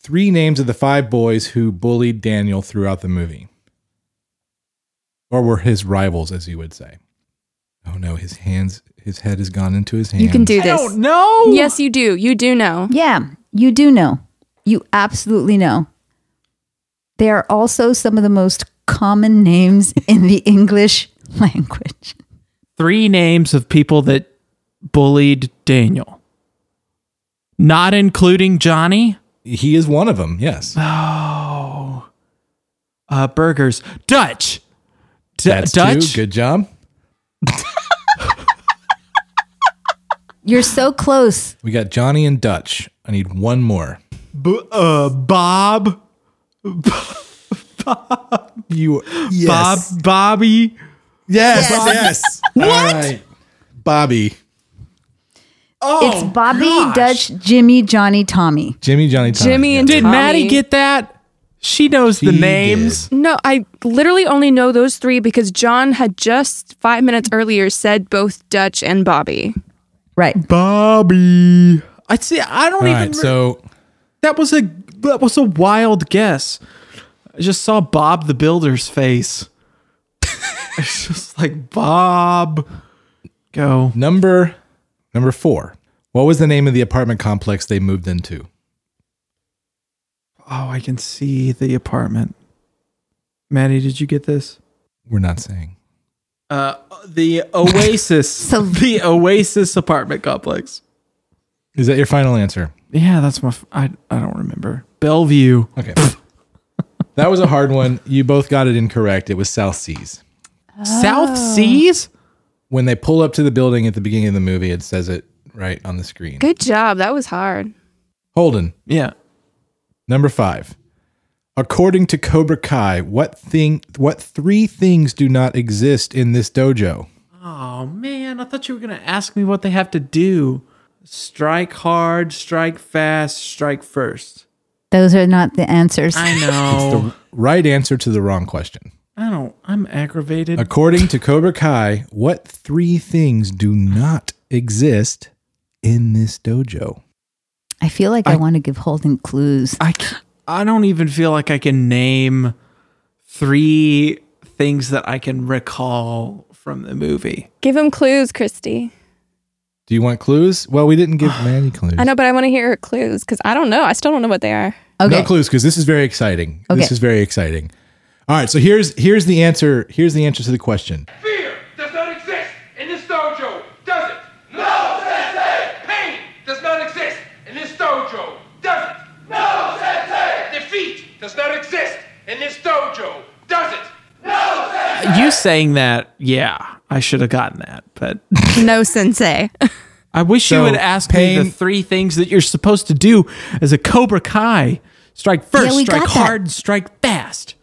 three names of the five boys who bullied Daniel throughout the movie? Or were his rivals, as you would say? Oh no, his hands, his head has gone into his hands. You can do this. No. Yes, you do. You do know. Yeah, you do know. You absolutely know. They are also some of the most common names in the English language. Three names of people that bullied Daniel. Not including Johnny. He is one of them. Yes, Uh, burgers. Dutch. D- that's Dutch. two. Good job. You're so close. We got Johnny and Dutch. I need one more. B- uh, Bob. You Bob. Bobby. Yes, yes. All right, Bobby, Oh, it's Bobby, gosh. Dutch, Jimmy, Johnny, Tommy. Jimmy, Johnny, Tommy. Jimmy Yeah. and Did Tommy. Maddie get that? She knows the She names. No, I literally only know those three because John had just five minutes earlier said both Dutch and Bobby. Right. Bobby. I see. I don't All even. right, so that was a that was a wild guess. I just saw Bob the Builder's face. it's just like Bob. Go. Number number four. What was the name of the apartment complex they moved into? Oh, I can see the apartment. Maddie, did you get this? We're not saying. Uh, the Oasis. So- the Oasis apartment complex. Is that your final answer? Yeah, that's my. F- I I don't remember. Bellevue. Okay. That was a hard one. You both got it incorrect. It was South Seas. South Seas? When they pull up to the building at the beginning of the movie, it says it right on the screen. Good job. That was hard. Holden, Yeah. number five. According to Cobra Kai, what thing what three things do not exist in this dojo? Oh man, I thought you were gonna ask me what they have to do. Strike hard, strike fast, strike first. Those are not the answers. I know. Right answer to the wrong question. I don't. I'm aggravated. According to Cobra Kai, what three things do not exist in this dojo? I feel like I, want to give Holden clues. I c- I don't even feel like I can name three things that I can recall from the movie. Give him clues, Christie. Do you want clues? Well, we didn't give Manny clues. I know, but I want to hear her clues because I don't know. I still don't know what they are. Okay. No clues because this is very exciting. This is very exciting. All right, so here's here's the answer. Here's the answer to the question. Fear does not exist in this dojo, does it? No, Sensei! Pain does not exist in this dojo, does it? No, Sensei! Defeat does not exist in this dojo, does it? You saying that, yeah, I should have gotten that, but No, sensei. I wish you would ask me the three things that you're supposed to do as a Cobra Kai. Strike first, Yeah, strike got that. hard, and strike fast.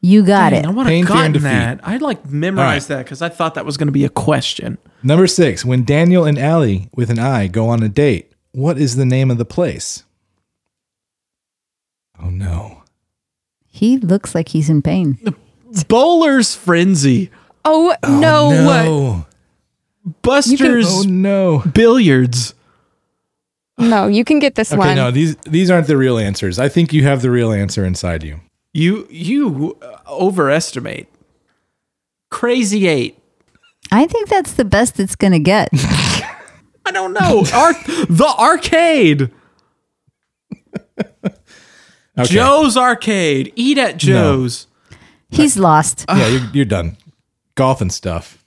You got Dang, it. I would Pain, have fear, gotten that. I'd like memorize All that because I thought that was going to be a question. Number six, when Daniel and Ali with an I go on a date, what is the name of the place? Oh no. He looks like he's in pain. Bowler's Frenzy, Oh, no. No. Buster's Oh no. Billiards. No, you can get this Okay, one. no, these these aren't the real answers. I think you have the real answer inside you. You you uh, overestimate. Crazy Eight. I think that's the best it's going to get. I don't know. Ar- the arcade. Okay. Joe's Arcade. Eat at Joe's. He's lost. Yeah, you're, you're done. Golf and stuff.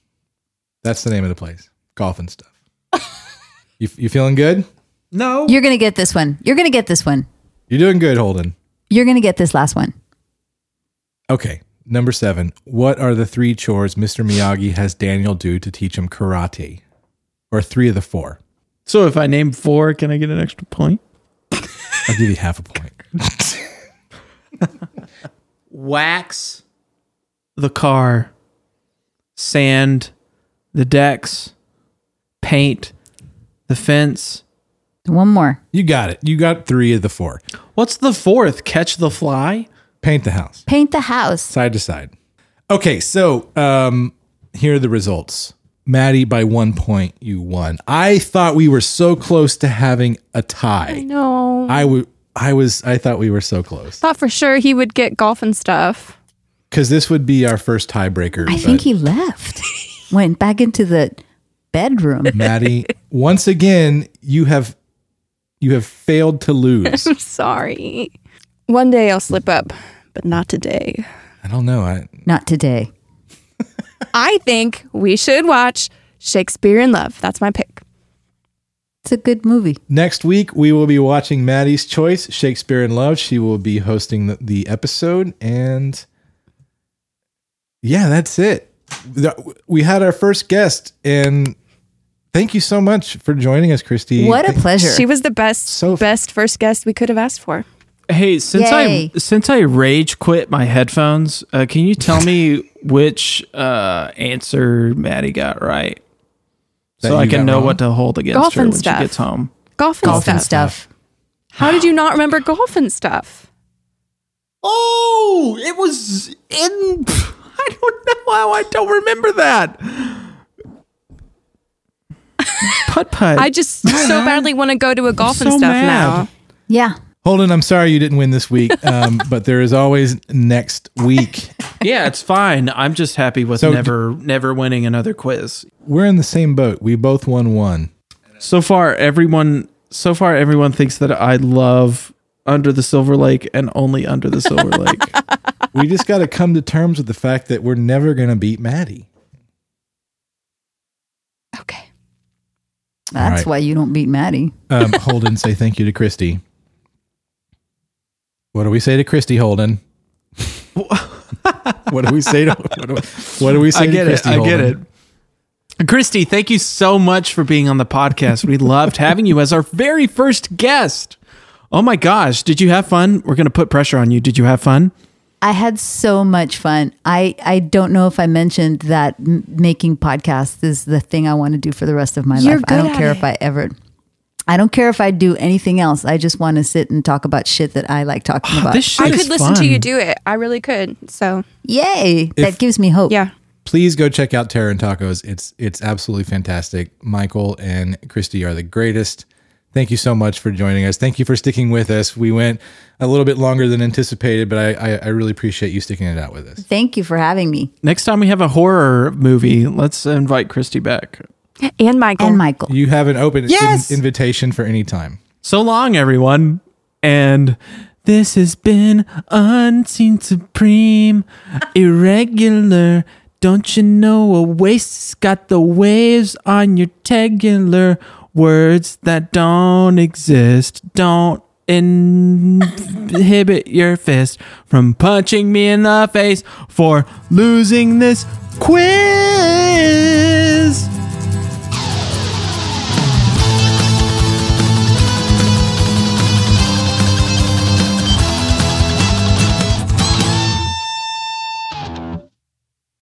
That's the name of the place. Golf and stuff. you you feeling good? No. You're going to get this one. You're going to get this one. You're doing good, Holden. You're going to get this last one. Okay. Number seven. What are the three chores Mr. Miyagi has Daniel do to teach him karate? Or three of the four? So if I name four, can I get an extra point? I'll give you half a point. Wax the car, sand the decks, paint the fence. One more. You got it. You got three of the four. What's the fourth? Catch the fly? Paint the house. Paint the house. side to side. Okay, so um, here are the results. Maddie, by one point, you won. I thought we were so close to having a tie. no. I would. I was. I thought we were so close thought for sure he would get golf and stuff. because this would be our first tiebreaker. I think he left. Went back into the bedroom. Maddie, once again, you have you have failed to lose. I'm sorry. One day I'll slip up, but not today. I don't know. I Not today. I think we should watch Shakespeare in Love. That's my pick. It's a good movie. Next week, we will be watching Maddie's Choice, Shakespeare in Love. She will be hosting the, the episode. And yeah, that's it. We had our first guest. And thank you so much for joining us, Christie. What a Thank- pleasure. She was the best, So- best first guest we could have asked for. Hey, since Yay. I since I rage quit my headphones, uh, can you tell me which uh, answer Maddie got right, That so I can know wrong? what to hold against Golf her and when stuff. she gets home? Golf and golf stuff. and stuff. How did you not remember golf and stuff? Oh, it was in. I don't know how I don't remember that. Putt putt. I just so badly want to go to a golf and so stuff mad. now. Yeah. Holden, I'm sorry you didn't win this week, um, but there is always next week. Yeah, it's fine. I'm just happy with So d- never never winning another quiz. We're in the same boat. We both won one. So far, everyone so far everyone thinks that I love Under the Silver Lake and only Under the Silver Lake. We just got to come to terms with the fact that we're never going to beat Maddie. Okay. That's right. why you don't beat Maddie. Um, Holden, say thank you to Christie. What do we say to Christie, Holden? what do we say to what do, what do we say I get to it. Christie I get it. Christie, thank you so much for being on the podcast. We loved having you as our very first guest. Oh my gosh, did you have fun? We're going to put pressure on you. Did you have fun? I had so much fun. I, I don't know if I mentioned that m- making podcasts is the thing I want to do for the rest of my You're life. I don't at care it. if I ever. I don't care if I do anything else. I just want to sit and talk about shit that I like talking ah, about. This shit I is could listen to you do it. I really could. So Yay! that gives me hope. yeah. Please go check out Terror and Tacos. It's it's absolutely fantastic. Michael and Christie are the greatest. Thank you so much for joining us. Thank you for sticking with us. We went a little bit longer than anticipated, but I, I, I really appreciate you sticking it out with us. Thank you for having me Next time we have a horror movie, let's invite Christie back. And Michael. and Michael. You have an open in- invitation for any time. So long, everyone. And this has been Unseen Supreme, Irregular. Don't you know a waste's got the waves on your tegular? Words that don't exist. Don't inhibit your fist from punching me in the face for losing this quiz.